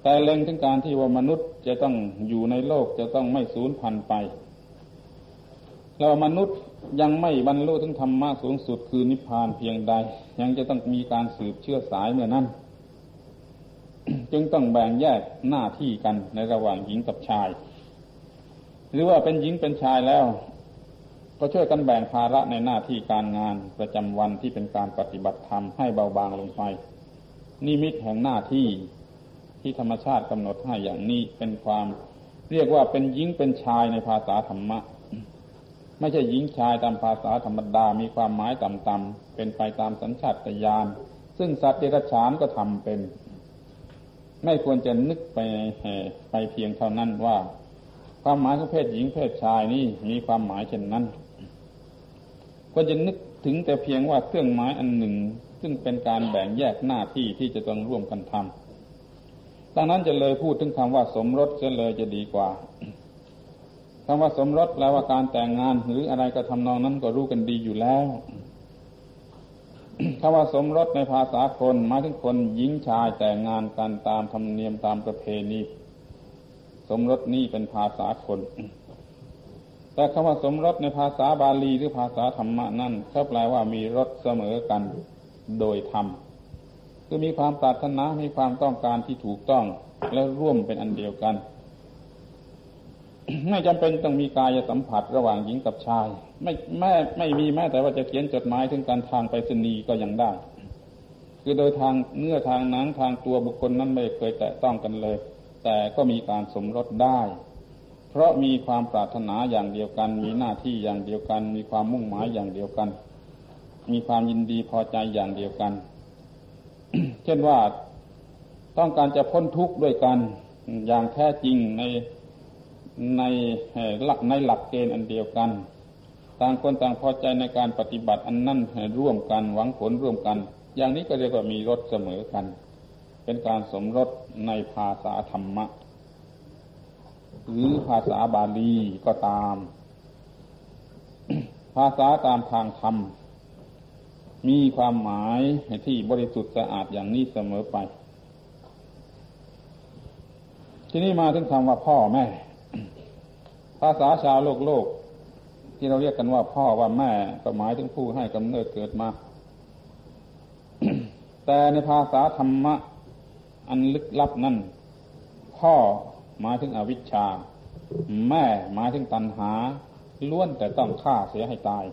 S1: แต่เล็งถึงการที่ว่ามนุษย์จะต้องอยู่ในโลกจะต้องไม่สูญพันธุ์ไปแล้วมนุษย์ยังไม่บรรลุถึงธรรมะสูงสุดคือนิพพานเพียงใด ยังจะต้องมีการสืบเชื้อสายเมื่อนั้น จึงต้องแบ่งแยกหน้าที่กันในระหว่างหญิงกับชาย หรือว่าเป็นหญิงเป็นชายแล้ว ก็ช่วยกันแบ่งภาระในหน้าที่การงานประจำวันที่เป็นการปฏิบัติธรรมให้เบาบางลงไป นิมิตแห่งหน้าที่ที่ธรรมชาติกำหนดให้อย่างนี้เป็นความ เรียกว่าเป็นหญิงเป็นชายในภาษาธรรมะ ไม่ใช่หญิงชายตามภาษาธรรมดามีความหมายต่ำๆเป็นไปตามสัญชาตญาณซึ่งสัตว์เดรัจฉานก็ทำเป็น ไม่ควรจะนึกไปไปเพียงเท่านั้นว่า ความหมายของเพศหญิงเพศชายนี่มีความหมายเช่นนั้น ควรจะนึกถึงแต่เพียงว่าเครื่องหมายอันหนึ่ง ซึ่งเป็นการแบ่งแยกหน้าที่ที่จะต้องร่วมกันทำดังนั้นจะเลยพูดถึงคำว่าสมรสจะเลยจะดีกว่าคำว่าสมรสแปลว่าการแต่งงานหรืออะไรก็ทำนองนั้นก็รู้กันดีอยู่แล้วคำว่าสมรสในภาษาคนหมายถึงคนหญิงชายแต่งงานกันตามธรรมเนียมตามประเพณี สมรสนี่เป็นภาษาคน แต่คำว่าสมรสในภาษาบาลีหรือภาษาธรรมะนั่นเขาแปลว่ามีรสเสมอกันโดยธรรมคือมีความปรารถนา มีความต้องการที่ถูกต้อง และร่วมเป็นอันเดียวกัน ไม่จำเป็นต้องมีกายสัมผัสระหว่างหญิงกับชาย ไม่แม่ไม่มีแม้แต่ว่าจะเขียนจดหมายถึงการทางไปรษณีย์ก็ยังได้ คือโดยทางเนื้อทางหนังทางตัวบุคคลนั้นไม่เคยแตะต้องกันเลย แต่ก็มีการสมรสได้ เพราะมีความปรารถนาอย่างเดียวกัน มีหน้าที่อย่างเดียวกัน มีความมุ่งหมายอย่างเดียวกัน มีความยินดีพอใจอย่างเดียวกัน เช่นว่าต้องการจะพ้นทุกข์ด้วยกันอย่างแท้จริงในในหลักในหลักเกณฑ์อันเดียวกัน ต่างคนต่างพอใจในการปฏิบัติอันนั้นร่วมกันหวังผลร่วมกัน อย่างนี้ก็เรียกว่ามีรสเสมอกัน เป็นการสมรสในภาษาธรรมะ หรือภาษาบาลีก็ตาม ภาษาตามทางธรรม มีความหมายที่บริสุทธิ์สะอาดอย่างนี้เสมอไป ทีนี้มาถึงคำว่าพ่อแม่ ภาษาชาวโลกโลก ที่เราเรียกกันว่าพ่อว่าแม่ก็หมายถึงผู้ให้กำเนิดเกิดมา แต่ในภาษาธรรมะอันลึกลับนั่นพ่อ หมายถึงอวิชชา แม่หมายถึงตัณหา ล้วนแต่ต้องฆ่าเสียให้ตาย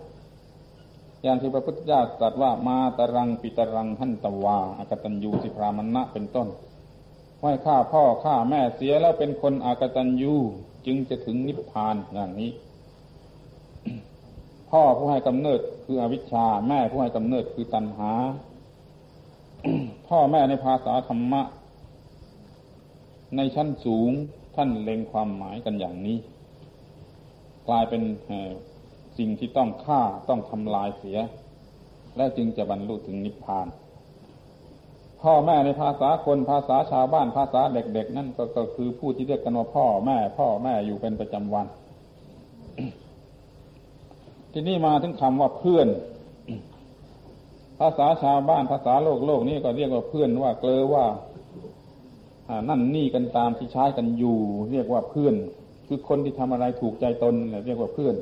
S1: อย่างที่พระพุทธเจ้าตรัสว่ามาตรังปิตรังหันตวาอากตัญญูสิพรามณะเป็นต้นให้ฆ่าพ่อฆ่าแม่เสียแล้วเป็นคนอากตัญญูจึงจะถึงนิพพานอย่างนี้ พ่อผู้ให้กำเนิดคืออวิชชา แม่ผู้ให้กำเนิดคือตัณหา พ่อแม่ในภาษาธรรมะ ในชั้นสูงท่านเล็งความหมายกันอย่างนี้ กลายเป็นสิ่งที่ต้องฆ่าต้องทำลายเสีย และจึงจะบรรลุถึงนิพพาน พ่อแม่ในภาษาคนภาษาชาวบ้านภาษาเด็ก ๆ นั่นก็คือผู้ที่เรียกกันว่าพ่อแม่ พ่อแม่อยู่เป็นประจำวัน ที่นี่มาถึงคำว่าเพื่อน ภาษาชาวบ้านภาษาโลกโลกนี่ก็เรียกว่าเพื่อนว่าเกลอว่า นั่นนี่กันตามที่ใช้กันอยู่ เรียกว่าเพื่อน คือคนที่ทำอะไรถูกใจตนเรียกว่าเพื่อน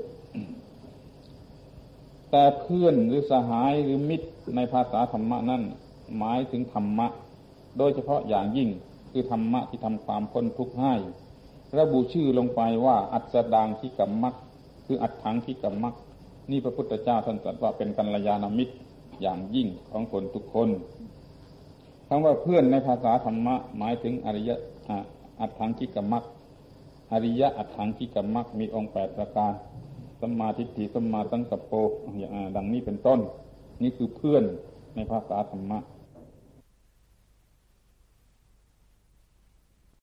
S1: แต่เพื่อนหรือสหายหรือมิตรในภาษาธรรมะนั่นหมายถึงธรรมะ โดยเฉพาะอย่างยิ่งคือธรรมะที่ทำความพ้นทุกข์ให้ระบุชื่อลงไปว่า อัศดางที่กัมมักคืออัดถังที่กัมมักนี่พระพุทธเจ้าท่านตรัสว่าเป็นกัลยาณมิตรอย่างยิ่งของคนทุกคน คำว่าเพื่อนในภาษาธรรมะ หมายถึงอริยะอัตถังคิกมมักอริยะอัตถังคิกมมักมีองค์แปดประการสัมมาทิฏฐิสัมมาสังกัปโปอย่างดังนี้เป็นต้น นี่คือเพื่อนในภาษาธรรมะ